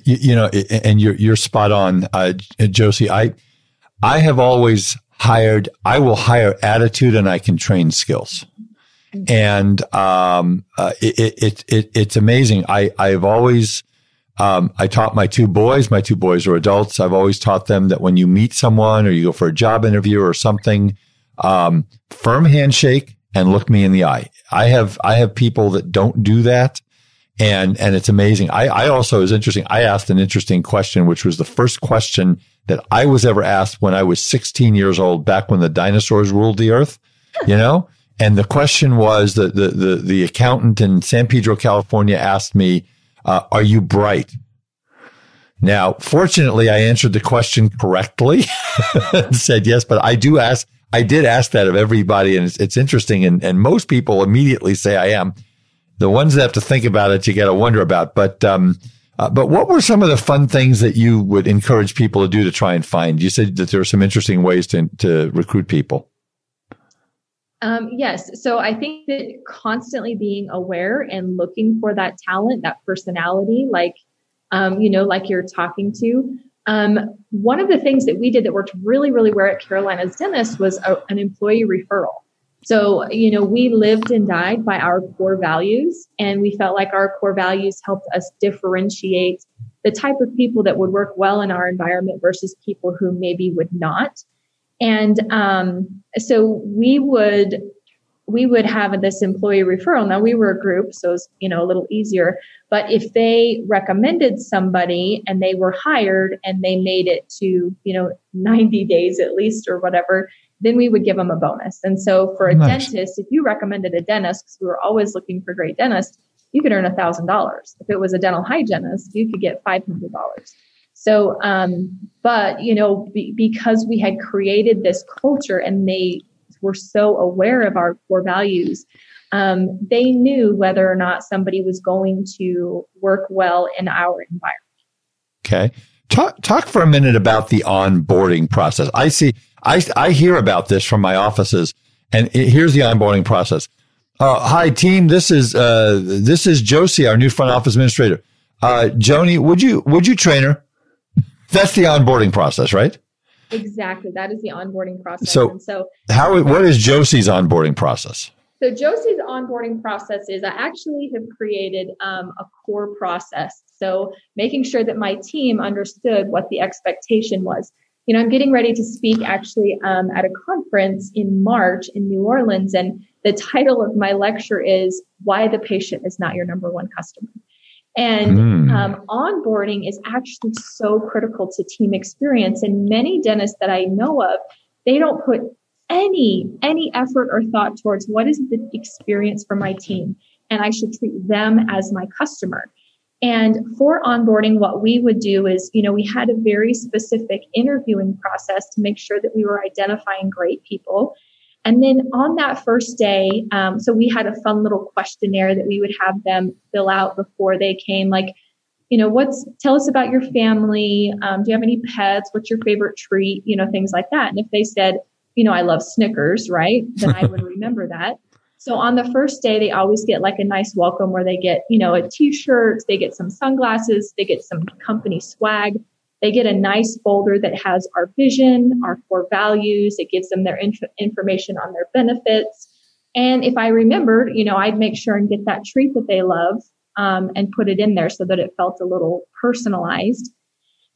You, you know, and you're you're spot on, uh, Josie. I I have always hired, I will hire attitude and I can train skills. And, um, uh, it, it, it, it's amazing. I, I've always, um, I taught my two boys, my two boys are adults. I've always taught them that when you meet someone or you go for a job interview or something, um, firm handshake and look me in the eye. I have, I have people that don't do that. And, and it's amazing. I, I also is interesting. I asked an interesting question, which was the first question that I was ever asked when I was 16 years old, back when the dinosaurs ruled the earth, you know? And the question was that the, the, the accountant in San Pedro, California asked me, uh, are you bright? Now, fortunately, I answered the question correctly and (laughs) said yes, but I do ask, I did ask that of everybody and it's, it's interesting. And, and most people immediately say I am. The ones that have to think about it, you got to wonder about. But, um, uh, but what were some of the fun things that you would encourage people to do to try and find? You said that there are some interesting ways to, to recruit people. Um, yes. So I think that constantly being aware and looking for that talent, that personality, like, um, you know, like you're talking to. Um, one of the things that we did that worked really, really well at Carolina's Dentist was a, an employee referral. So, you know, we lived and died by our core values, and we felt like our core values helped us differentiate the type of people that would work well in our environment versus people who maybe would not. And um, so we would we would have this employee referral. Now we were a group, so it's you know a little easier. But if they recommended somebody and they were hired and they made it to you know 90 days at least or whatever, then we would give them a bonus. And so for a nice. dentist, if you recommended a dentist, because we were always looking for great dentists, you could earn a thousand dollars. If it was a dental hygienist, you could get five hundred dollars. So, um, but you know, be, because we had created this culture and they were so aware of our core values, um, they knew whether or not somebody was going to work well in our environment. Okay. Talk, talk for a minute about the onboarding process. I see I, I hear about this from my offices and it, here's the onboarding process. Uh, hi team. This is, uh, this is Josie, our new front office administrator. Uh, Joni, would you, would you train her? That's the onboarding process, right? Exactly. That is the onboarding process. So, and so how, what is Josie's onboarding process? So Josie's onboarding process is I actually have created um, a core process. So making sure that my team understood what the expectation was. You know, I'm getting ready to speak actually um, at a conference in March in New Orleans, and the title of my lecture is "Why the Patient is Not Your Number One Customer." And mm. um, onboarding is actually so critical to team experience. And many dentists that I know of, they don't put any any effort or thought towards what is the experience for my team and i should treat them as my customer and for onboarding what we would do is you know we had a very specific interviewing process to make sure that we were identifying great people and then on that first day um, so we had a fun little questionnaire that we would have them fill out before they came like you know what's tell us about your family um, do you have any pets what's your favorite treat you know things like that and if they said you know, I love Snickers, right? Then I would (laughs) remember that. So on the first day, they always get like a nice welcome where they get, you know, a t-shirt, they get some sunglasses, they get some company swag. They get a nice folder that has our vision, our core values. It gives them their inf- information on their benefits. And if I remembered, you know, I'd make sure and get that treat that they love um, and put it in there so that it felt a little personalized.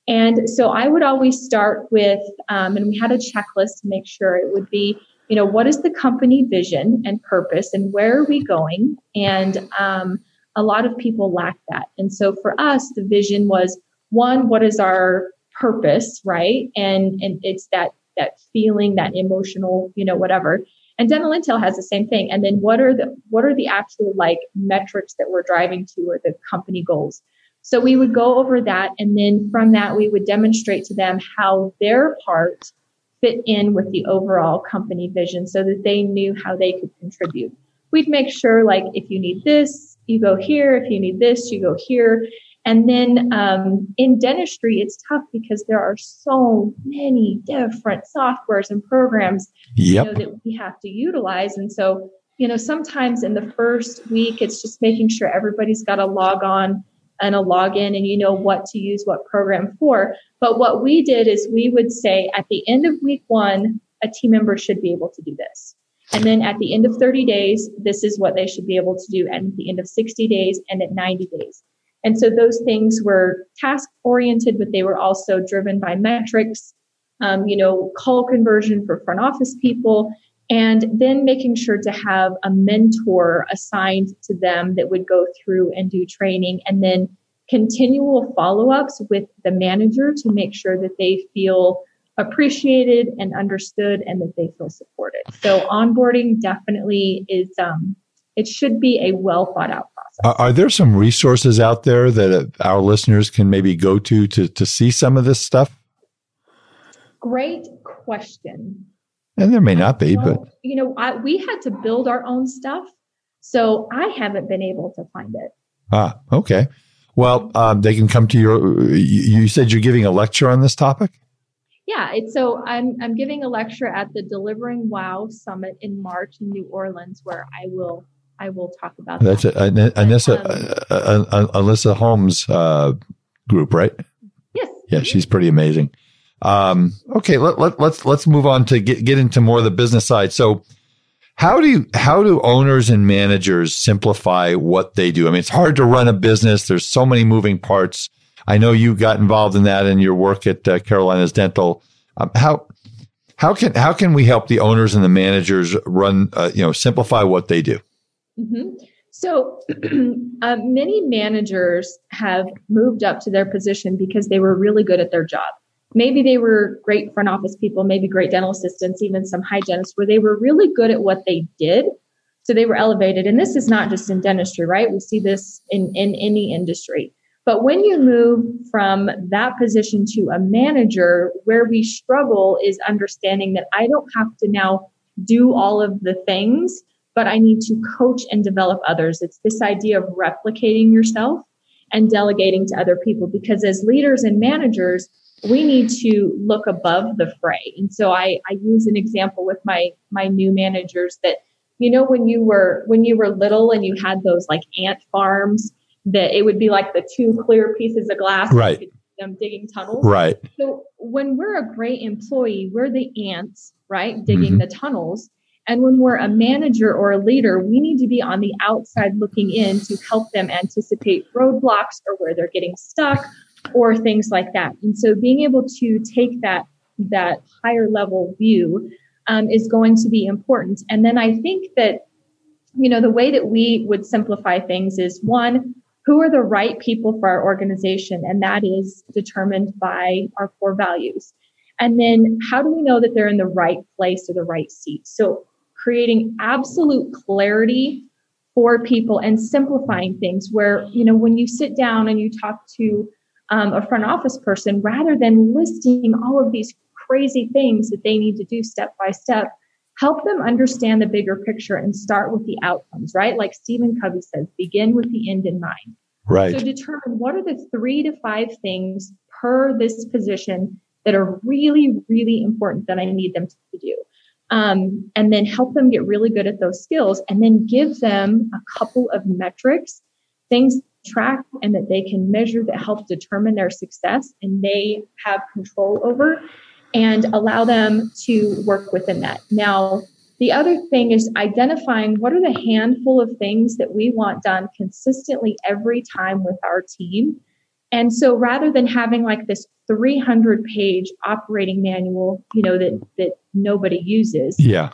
And so I would always start with, um, and we had a checklist to make sure it would be, you know, what is the company vision and purpose and where are we going? And um, a lot of people lack that. And so for us, the vision was one, what is our purpose, right? And and it's that that feeling, that emotional, you know, whatever. And dental intel has the same thing. And then what are the what are the actual like metrics that we're driving to or the company goals? So we would go over that. And then from that, we would demonstrate to them how their part fit in with the overall company vision so that they knew how they could contribute. We'd make sure, like, if you need this, you go here. If you need this, you go here. And then um, in dentistry, it's tough because there are so many different softwares and programs yep. you know, that we have to utilize. And so, you know, sometimes in the first week, it's just making sure everybody's got a log on and a login and you know what to use what program for. But what we did is we would say at the end of week one, a team member should be able to do this. And then at the end of 30 days, this is what they should be able to do. And at the end of 60 days and at 90 days. And so those things were task oriented, but they were also driven by metrics, um, you know, call conversion for front office people, and then making sure to have a mentor assigned to them that would go through and do training and then continual follow-ups with the manager to make sure that they feel appreciated and understood and that they feel supported. So onboarding definitely is um, it should be a well thought out process are there some resources out there that our listeners can maybe go to to, to see some of this stuff great question and there may not be, but you know, I, we had to build our own stuff, so I haven't been able to find it. Ah, okay. Well, um, they can come to your. You said you're giving a lecture on this topic. Yeah, it's so I'm I'm giving a lecture at the Delivering Wow Summit in March in New Orleans, where I will I will talk about that's that. a, Anissa um, uh, Alyssa Holmes uh, group, right? Yes. Yeah, she's pretty amazing. Um, okay, let, let, let's let's move on to get get into more of the business side. So, how do you, how do owners and managers simplify what they do? I mean, it's hard to run a business. There's so many moving parts. I know you got involved in that in your work at uh, Carolinas Dental. Um, how how can how can we help the owners and the managers run uh, you know simplify what they do? Mm-hmm. So (clears throat) uh, many managers have moved up to their position because they were really good at their job maybe they were great front office people, maybe great dental assistants, even some hygienists where they were really good at what they did. So they were elevated. And this is not just in dentistry, right? We see this in, in any industry. But when you move from that position to a manager, where we struggle is understanding that I don't have to now do all of the things, but I need to coach and develop others. It's this idea of replicating yourself and delegating to other people because as leaders and managers, we need to look above the fray. And so I, I use an example with my my new managers that you know when you were when you were little and you had those like ant farms that it would be like the two clear pieces of glass right them digging tunnels right so when we're a great employee we're the ants right digging mm-hmm. the tunnels And when we're a manager or a leader, we need to be on the outside looking in to help them anticipate roadblocks or where they're getting stuck or things like that. And so being able to take that that higher level view um, is going to be important. And then I think that you know the way that we would simplify things is one who are the right people for our organization and that is determined by our core values and then how do we know that they're in the right place or the right seat so creating absolute clarity for people and simplifying things where you know when you sit down and you talk to um, a front office person rather than listing all of these crazy things that they need to do step by step help them understand the bigger picture and start with the outcomes right? Like stephen covey says begin with the end in mind. Right. So determine what are the three to five things per this position that are really really important that i need them to do um, and then help them get really good at those skills and then give them a couple of metrics things track and that they can measure that help determine their success and they have control over and allow them to work within that. Now, the other thing is identifying what are the handful of things that we want done consistently every time with our team. And so rather than having like this 300 page operating manual, you know, that, that nobody uses. Yeah.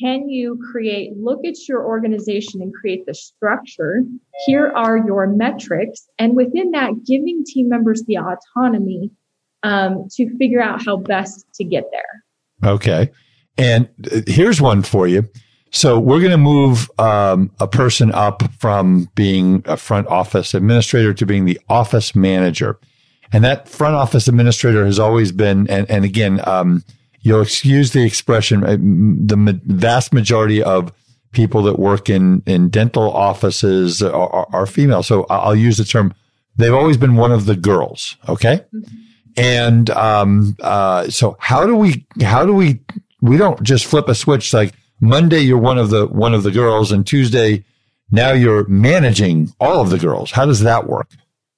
Can you create, look at your organization and create the structure? Here are your metrics. And within that, giving team members the autonomy um, to figure out how best to get there. Okay. And uh, here's one for you. So we're going to move um, a person up from being a front office administrator to being the office manager. And that front office administrator has always been, and, and again, um, you'll excuse the expression, uh, the vast majority of people that work in, in dental offices are, are, are female. So I'll use the term, they've always been one of the girls. Okay. Mm-hmm. And, um, uh, so how do we, how do we, we don't just flip a switch like Monday, you're one of the, one of the girls and Tuesday, now you're managing all of the girls. How does that work?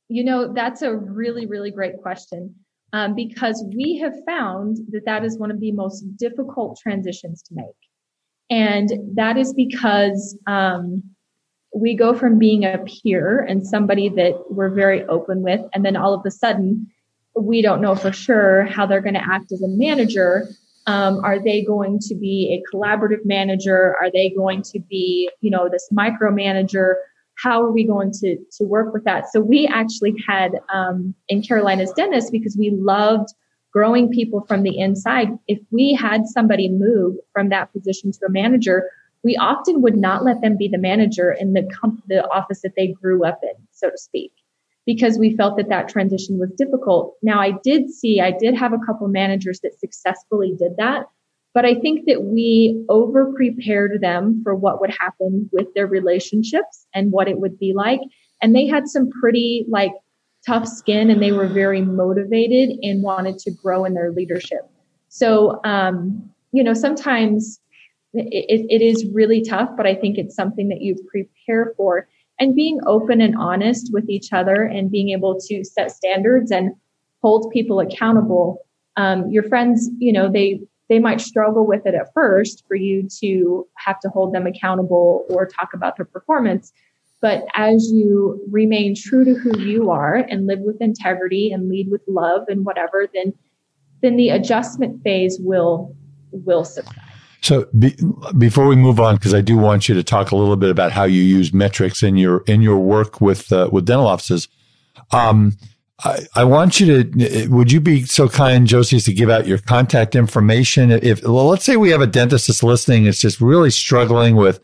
You know, that's a really, really great question um, because we have found that that is one of the most difficult transitions to make. And that is because um, we go from being a peer and somebody that we're very open with, and then all of a sudden, we don't know for sure how they're going to act as a manager. Um, are they going to be a collaborative manager? Are they going to be, you know, this micromanager? how are we going to to work with that? So we actually had um, in Carolina's dentist because we loved growing people from the inside. If we had somebody move from that position to a manager, we often would not let them be the manager in the the office that they grew up in, so to speak, because we felt that that transition was difficult. Now, I did see, I did have a couple managers that successfully did that but I think that we over prepared them for what would happen with their relationships and what it would be like. And they had some pretty like tough skin and they were very motivated and wanted to grow in their leadership. So, um, you know, sometimes it, it is really tough, but I think it's something that you prepare for and being open and honest with each other and being able to set standards and hold people accountable. Um, your friends, you know, they they might struggle with it at first for you to have to hold them accountable or talk about their performance. But as you remain true to who you are and live with integrity and lead with love and whatever, then then the adjustment phase will will subside. So be, before we move on, because I do want you to talk a little bit about how you use metrics in your in your work with uh, with dental offices. Um, I, I want you to, would you be so kind, Josie, to give out your contact information? If, well, let's say we have a dentist that's listening, it's just really struggling with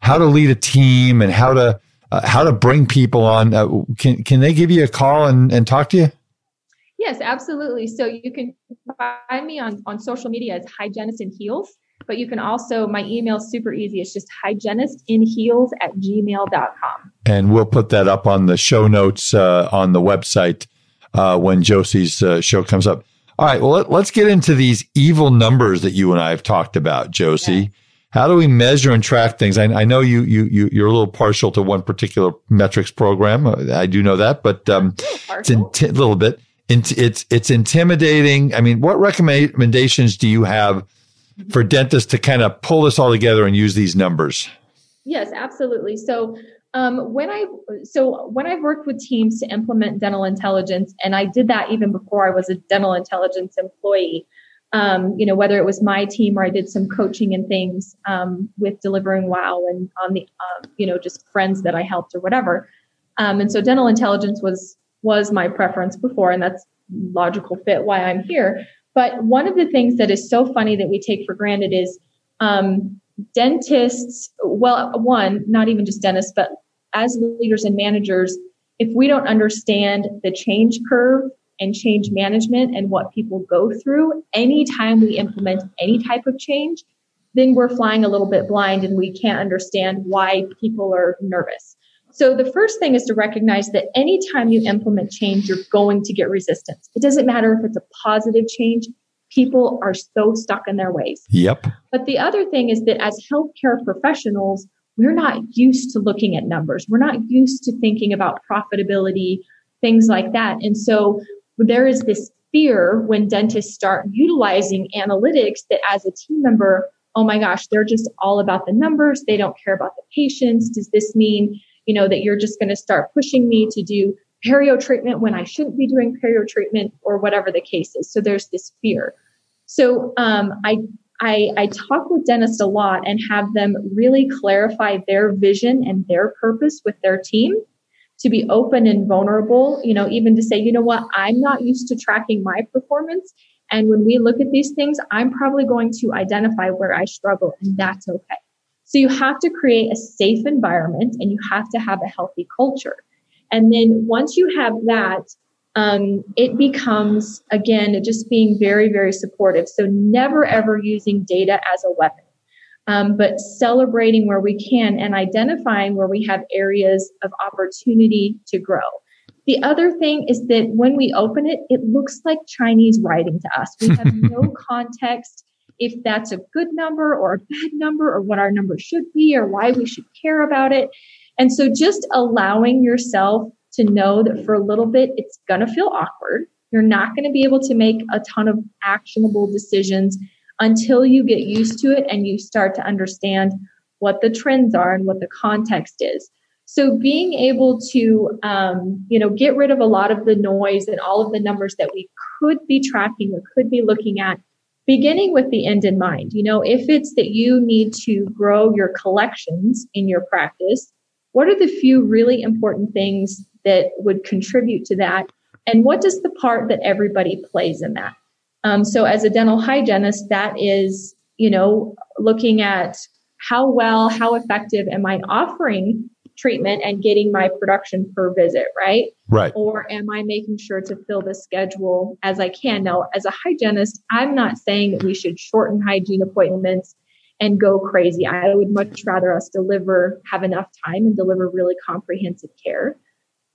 how to lead a team and how to, uh, how to bring people on. Uh, can, can they give you a call and, and talk to you? Yes, absolutely. So you can find me on, on social media as Hygienist and Heels, but you can also, my email is super easy. It's just hygienistinheels at gmail.com. And we'll put that up on the show notes uh, on the website uh, when Josie's uh, show comes up. All right, well, let, us get into these evil numbers that you and I have talked about, Josie. Yeah. How do we measure and track things? I, I know you, you, you, you're a little partial to one particular metrics program. Uh, I do know that, but, um, it's a inti- little bit. It's, it's, it's intimidating. I mean, what recommendations do you have for dentists to kind of pull this all together and use these numbers? Yes, absolutely. So um, when I so when I've worked with teams to implement dental intelligence, and I did that even before I was a dental intelligence employee. Um, you know, whether it was my team or I did some coaching and things um, with delivering WOW and on the um, you know just friends that I helped or whatever. Um, and so dental intelligence was was my preference before, and that's logical fit why I'm here. But one of the things that is so funny that we take for granted is um, dentists, well, one, not even just dentists, but as leaders and managers, if we don't understand the change curve and change management and what people go through anytime we implement any type of change, then we're flying a little bit blind and we can't understand why people are nervous. So the first thing is to recognize that anytime you implement change, you're going to get resistance. It doesn't matter if it's a positive change. People are so stuck in their ways. Yep. But the other thing is that as healthcare professionals, we're not used to looking at numbers. We're not used to thinking about profitability, things like that. And so there is this fear when dentists start utilizing analytics that as a team member, oh my gosh, they're just all about the numbers. They don't care about the patients. Does this mean you know, that you're just going to start pushing me to do perio treatment when I shouldn't be doing perio treatment or whatever the case is. So there's this fear. So um, I, I, I talk with dentists a lot and have them really clarify their vision and their purpose with their team to be open and vulnerable, you know, even to say, you know what, I'm not used to tracking my performance. And when we look at these things, I'm probably going to identify where I struggle, and that's okay. So you have to create a safe environment and you have to have a healthy culture. And then once you have that, um, it becomes again just being very very supportive. So never ever using data as a weapon um, but celebrating where we can and identifying where we have areas of opportunity to grow. The other thing is that when we open it it looks like chinese writing to us. We have (laughs) no context if that's a good number or a bad number or what our number should be or why we should care about it. And so just allowing yourself to know that for a little bit, it's going to feel awkward. You're not going to be able to make a ton of actionable decisions until you get used to it and you start to understand what the trends are and what the context is. So being able to, um, you know, get rid of a lot of the noise and all of the numbers that we could be tracking or could be looking at beginning with the end in mind. You know, if it's that you need to grow your collections in your practice, what are the few really important things that would contribute to that? And what does the part that everybody plays in that? Um, so, as a dental hygienist, that is, you know, looking at how well, how effective am I offering treatment and getting my production per visit, right? Right. Or am I making sure to fill the schedule as I can? Now, as a hygienist, I'm not saying that we should shorten hygiene appointments and go crazy. I would much rather us deliver, have enough time and deliver really comprehensive care.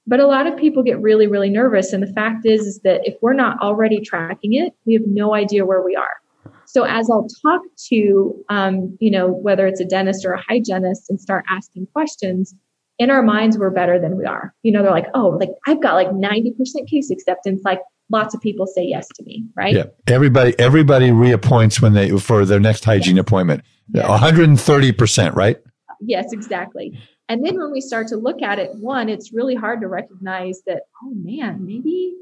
But a lot of people get really, really nervous. And the fact is, is that if we're not already tracking it, we have no idea where we are. So as I'll talk to, um, you know, whether it's a dentist or a hygienist and start asking questions, in our minds we're better than we are. You know, they're like, oh, like I've got like 90% case acceptance. Like lots of people say yes to me, right? Yeah. Everybody everybody reappoints when they for their next hygiene yes. appointment. Yes. 130%, right? Yes, exactly. And then when we start to look at it, one, it's really hard to recognize that, oh man, maybe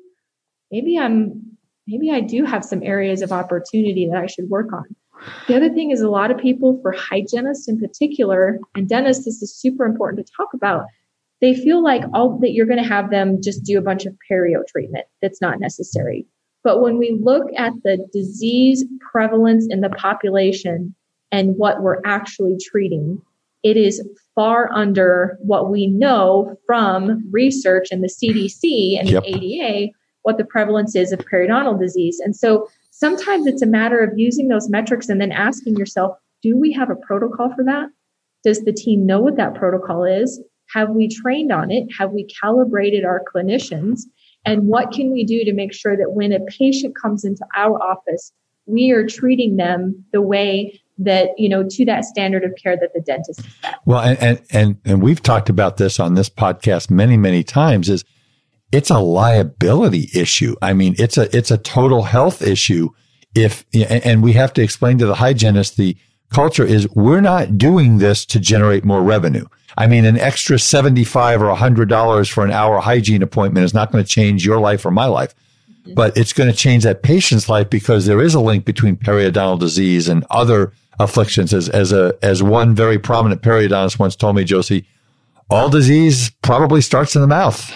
maybe I'm maybe I do have some areas of opportunity that I should work on. The other thing is a lot of people, for hygienists in particular, and dentists, this is super important to talk about. They feel like all that you're going to have them just do a bunch of perio treatment. That's not necessary. But when we look at the disease prevalence in the population and what we're actually treating, it is far under what we know from research and the CDC and yep. the ADA, what the prevalence is of periodontal disease. And so Sometimes it's a matter of using those metrics and then asking yourself, do we have a protocol for that? Does the team know what that protocol is? Have we trained on it? Have we calibrated our clinicians? And what can we do to make sure that when a patient comes into our office, we are treating them the way that you know to that standard of care that the dentist set. Well, and and and we've talked about this on this podcast many many times. Is it's a liability issue. I mean, it's a, it's a total health issue if, and we have to explain to the hygienist the culture is we're not doing this to generate more revenue. I mean, an extra 75 or $100 for an hour hygiene appointment is not going to change your life or my life, mm-hmm. but it's going to change that patient's life because there is a link between periodontal disease and other afflictions. As, as a, as one very prominent periodontist once told me, Josie, all disease probably starts in the mouth.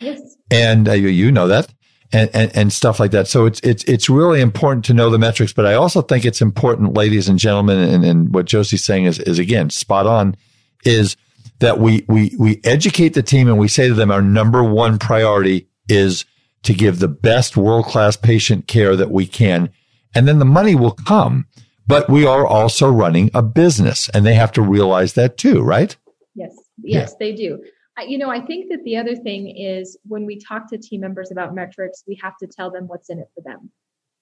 Yes. And uh, you, you know that. And, and, and, stuff like that. So it's, it's, it's really important to know the metrics, but I also think it's important, ladies and gentlemen, and, and what Josie's saying is, is again, spot on, is that we, we, we educate the team and we say to them, our number one priority is to give the best world class patient care that we can. And then the money will come, but we are also running a business and they have to realize that too, right? Yes. Yes, yeah. they do. You know, I think that the other thing is when we talk to team members about metrics, we have to tell them what's in it for them.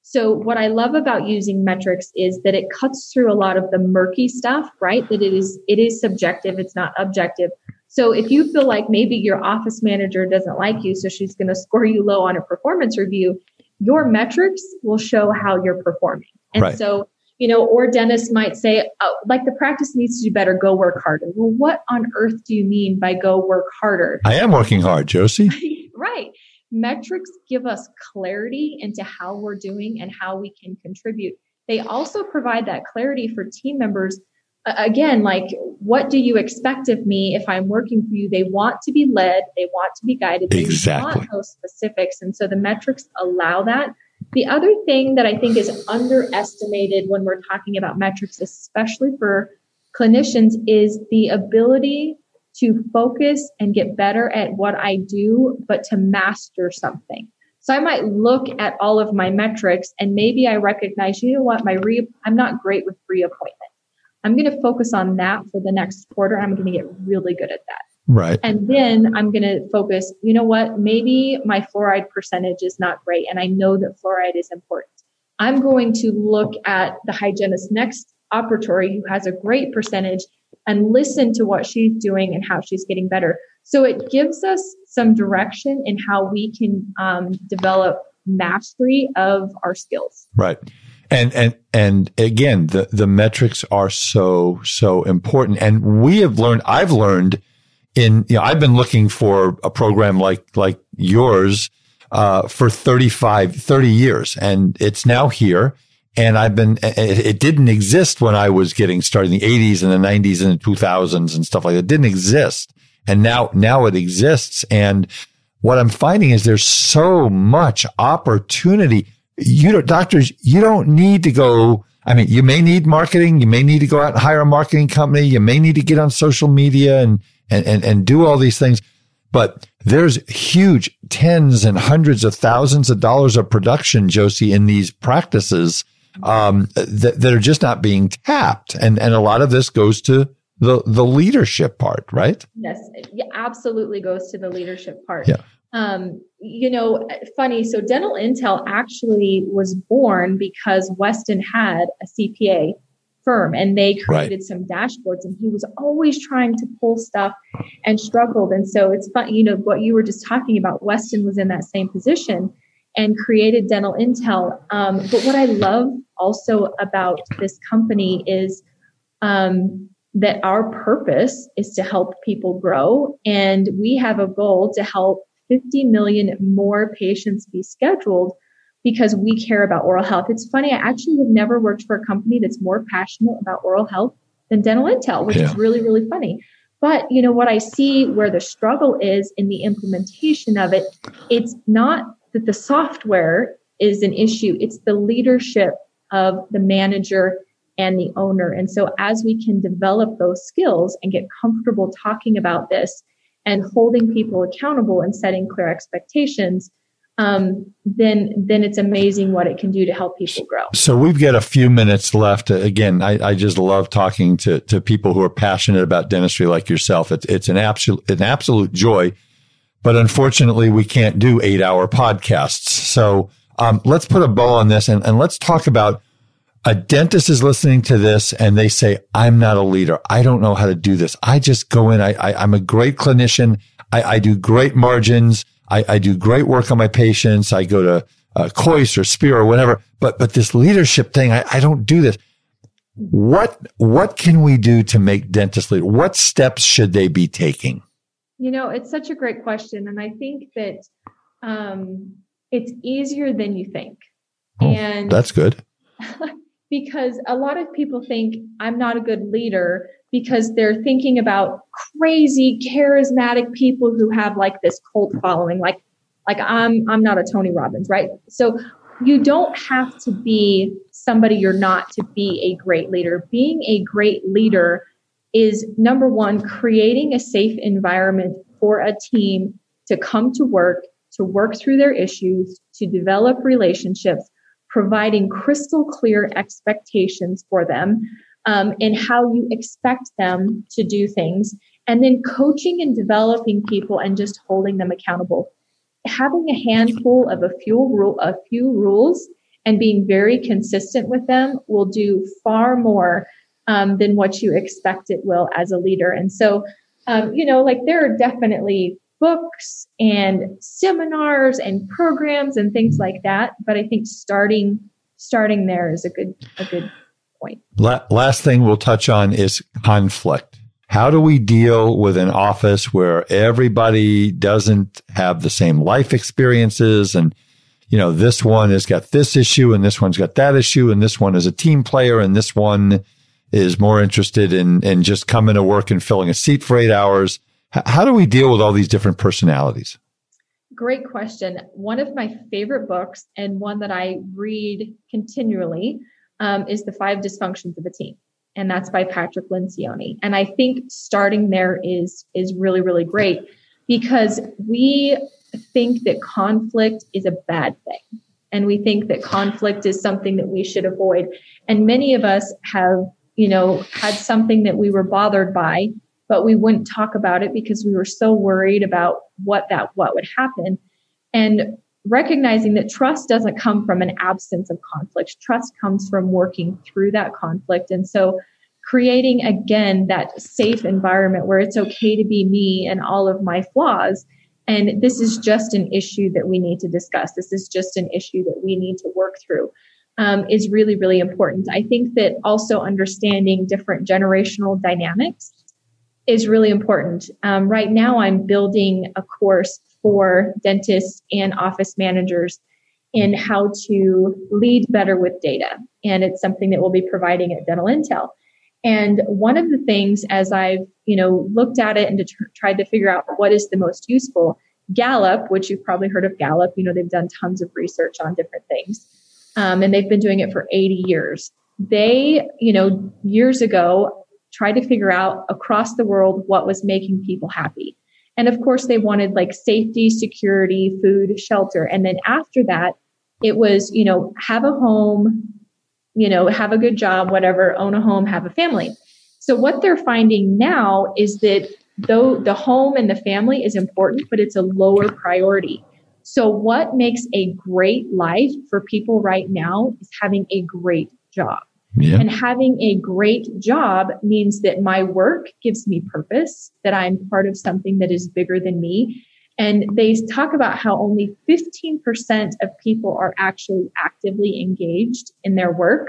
So what I love about using metrics is that it cuts through a lot of the murky stuff, right? That it is it is subjective, it's not objective. So if you feel like maybe your office manager doesn't like you, so she's going to score you low on a performance review, your metrics will show how you're performing. And right. so you know, or dentists might say, oh, like the practice needs to do better, go work harder. Well, what on earth do you mean by go work harder? I am working hard, Josie. (laughs) right. Metrics give us clarity into how we're doing and how we can contribute. They also provide that clarity for team members. Uh, again, like, what do you expect of me if I'm working for you? They want to be led, they want to be guided, exactly. they want those specifics. And so the metrics allow that. The other thing that I think is underestimated when we're talking about metrics, especially for clinicians, is the ability to focus and get better at what I do, but to master something. So I might look at all of my metrics and maybe I recognize, you know what, my re, I'm not great with reappointment. I'm going to focus on that for the next quarter. I'm going to get really good at that. Right. And then I'm going to focus, you know what, maybe my fluoride percentage is not great. And I know that fluoride is important. I'm going to look at the hygienist next operatory who has a great percentage and listen to what she's doing and how she's getting better. So it gives us some direction in how we can um, develop mastery of our skills. Right. And and and again, the the metrics are so so important. And we have learned. I've learned in, you know, I've been looking for a program like, like yours, uh, for 35, 30 years and it's now here. And I've been, it, it, didn't exist when I was getting started in the 80s and the 90s and the 2000s and stuff like that. It didn't exist. And now, now it exists. And what I'm finding is there's so much opportunity. You know, doctors, you don't need to go. I mean, you may need marketing. You may need to go out and hire a marketing company. You may need to get on social media and, and, and, and do all these things. But there's huge tens and hundreds of thousands of dollars of production, Josie, in these practices um, that, that are just not being tapped. And, and a lot of this goes to the, the leadership part, right? Yes, it absolutely goes to the leadership part. Yeah. Um, you know, funny. So Dental Intel actually was born because Weston had a CPA firm and they created right. some dashboards and he was always trying to pull stuff and struggled. And so it's fun, you know, what you were just talking about, Weston was in that same position and created Dental Intel. Um, but what I love also about this company is um, that our purpose is to help people grow. And we have a goal to help 50 million more patients be scheduled because we care about oral health. It's funny, I actually have never worked for a company that's more passionate about oral health than Dental Intel, which yeah. is really, really funny. But you know what I see where the struggle is in the implementation of it, it's not that the software is an issue, it's the leadership of the manager and the owner. And so as we can develop those skills and get comfortable talking about this and holding people accountable and setting clear expectations, um, then then it's amazing what it can do to help people grow. So we've got a few minutes left. Again, I, I just love talking to to people who are passionate about dentistry like yourself. It's it's an absolute an absolute joy, but unfortunately, we can't do eight hour podcasts. So um, let's put a bow on this and, and let's talk about. A dentist is listening to this and they say, I'm not a leader. I don't know how to do this. I just go in. I, I am a great clinician. I, I do great margins. I, I do great work on my patients. I go to uh, Kois or Spear or whatever. But, but this leadership thing, I, I don't do this. What, what can we do to make dentists lead? What steps should they be taking? You know, it's such a great question. And I think that, um, it's easier than you think. Oh, and that's good. (laughs) because a lot of people think I'm not a good leader because they're thinking about crazy charismatic people who have like this cult following like like I'm I'm not a Tony Robbins, right? So you don't have to be somebody you're not to be a great leader. Being a great leader is number 1 creating a safe environment for a team to come to work, to work through their issues, to develop relationships, providing crystal clear expectations for them um, and how you expect them to do things, and then coaching and developing people and just holding them accountable. Having a handful of a few rule, a few rules, and being very consistent with them will do far more um, than what you expect it will as a leader. And so, um, you know, like there are definitely books and seminars and programs and things like that. But I think starting starting there is a good a good point. last thing we'll touch on is conflict. How do we deal with an office where everybody doesn't have the same life experiences and you know this one has got this issue and this one's got that issue and this one is a team player and this one is more interested in in just coming to work and filling a seat for 8 hours how do we deal with all these different personalities? Great question. One of my favorite books and one that I read continually um, is The Five Dysfunctions of a Team. And that's by Patrick Lencioni. And I think starting there is, is really, really great because we think that conflict is a bad thing. And we think that conflict is something that we should avoid. And many of us have, you know, had something that we were bothered by but we wouldn't talk about it because we were so worried about what that what would happen. And recognizing that trust doesn't come from an absence of conflict. Trust comes from working through that conflict. And so creating again that safe environment where it's okay to be me and all of my flaws. And this is just an issue that we need to discuss. This is just an issue that we need to work through um, is really really important. I think that also understanding different generational dynamics is really important. Um, right now, I'm building a course for dentists and office managers in how to lead better with data. And it's something that we'll be providing at Dental Intel. And one of the things as I've, you know, looked at it and tried to figure out what is the most useful, Gallup, which you've probably heard of Gallup, you know, they've done tons of research on different things. Um, and they've been doing it for 80 years. They, you know, years ago, tried to figure out across the world what was making people happy. And of course, they wanted like safety, security, food, shelter. And then after that, it was, you know, have a home, you know, have a good job, whatever, own a home, have a family. So what they're finding now is that though the home and the family is important, but it's a lower priority. So what makes a great life for people right now is having a great job. Yeah. And having a great job means that my work gives me purpose, that I'm part of something that is bigger than me. And they talk about how only 15% of people are actually actively engaged in their work.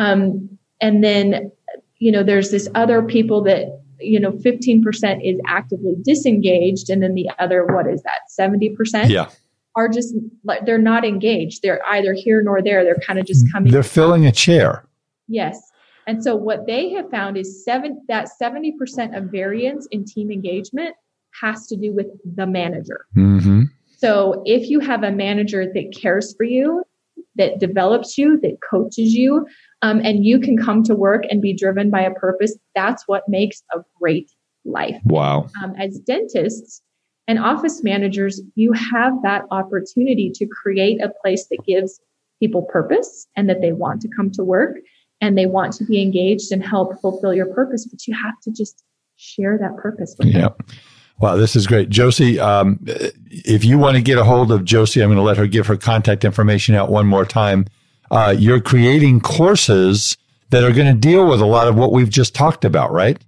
Um, and then, you know, there's this other people that, you know, 15% is actively disengaged. And then the other, what is that, 70%? Yeah. Are just, like they're not engaged. They're either here nor there. They're kind of just coming. They're filling a chair. Yes. And so what they have found is seven that 70% of variance in team engagement has to do with the manager. Mm-hmm. So if you have a manager that cares for you, that develops you, that coaches you, um, and you can come to work and be driven by a purpose, that's what makes a great life. Wow. Um, as dentists and office managers, you have that opportunity to create a place that gives people purpose and that they want to come to work and they want to be engaged and help fulfill your purpose, but you have to just share that purpose with yeah. them. Wow, this is great. Josie, um, if you want to get a hold of Josie, I'm going to let her give her contact information out one more time. Uh, you're creating courses that are going to deal with a lot of what we've just talked about, right?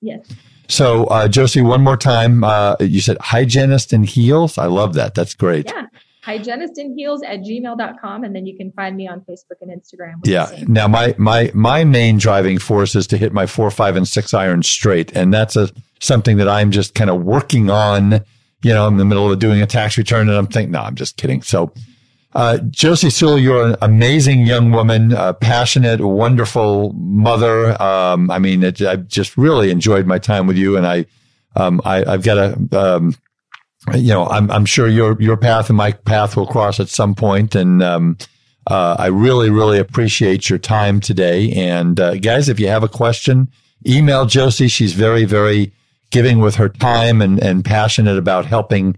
Yes. So, uh, Josie, one more time. Uh, you said hygienist and heels. I love that. That's great. Yeah. Hygienist in heels at gmail.com. And then you can find me on Facebook and Instagram. Yeah. Now my, my, my main driving force is to hit my four, five and six iron straight. And that's a, something that I'm just kind of working on, you know, i'm in the middle of doing a tax return and I'm thinking, no, I'm just kidding. So, uh, Josie Sewell, you're an amazing young woman, uh, passionate, wonderful mother. Um, I mean, it, I've just really enjoyed my time with you and I, um, I, have got a, um, you know, I'm, I'm sure your, your path and my path will cross at some point. And, um, uh, I really, really appreciate your time today. And, uh, guys, if you have a question, email Josie. She's very, very giving with her time and, and passionate about helping,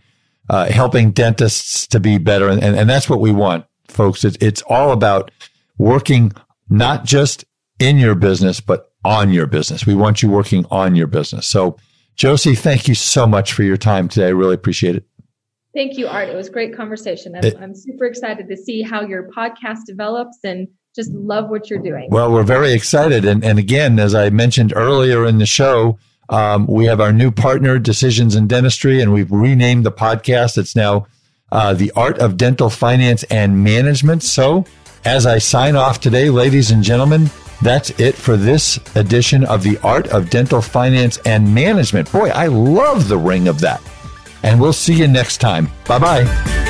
uh, helping dentists to be better. And, and, and that's what we want, folks. It's, it's all about working not just in your business, but on your business. We want you working on your business. So, Josie, thank you so much for your time today. I really appreciate it. Thank you, Art. It was a great conversation. I'm, it, I'm super excited to see how your podcast develops and just love what you're doing. Well, we're very excited. And, and again, as I mentioned earlier in the show, um, we have our new partner, Decisions in Dentistry, and we've renamed the podcast. It's now uh, The Art of Dental Finance and Management. So, as I sign off today, ladies and gentlemen, that's it for this edition of The Art of Dental Finance and Management. Boy, I love the ring of that. And we'll see you next time. Bye bye.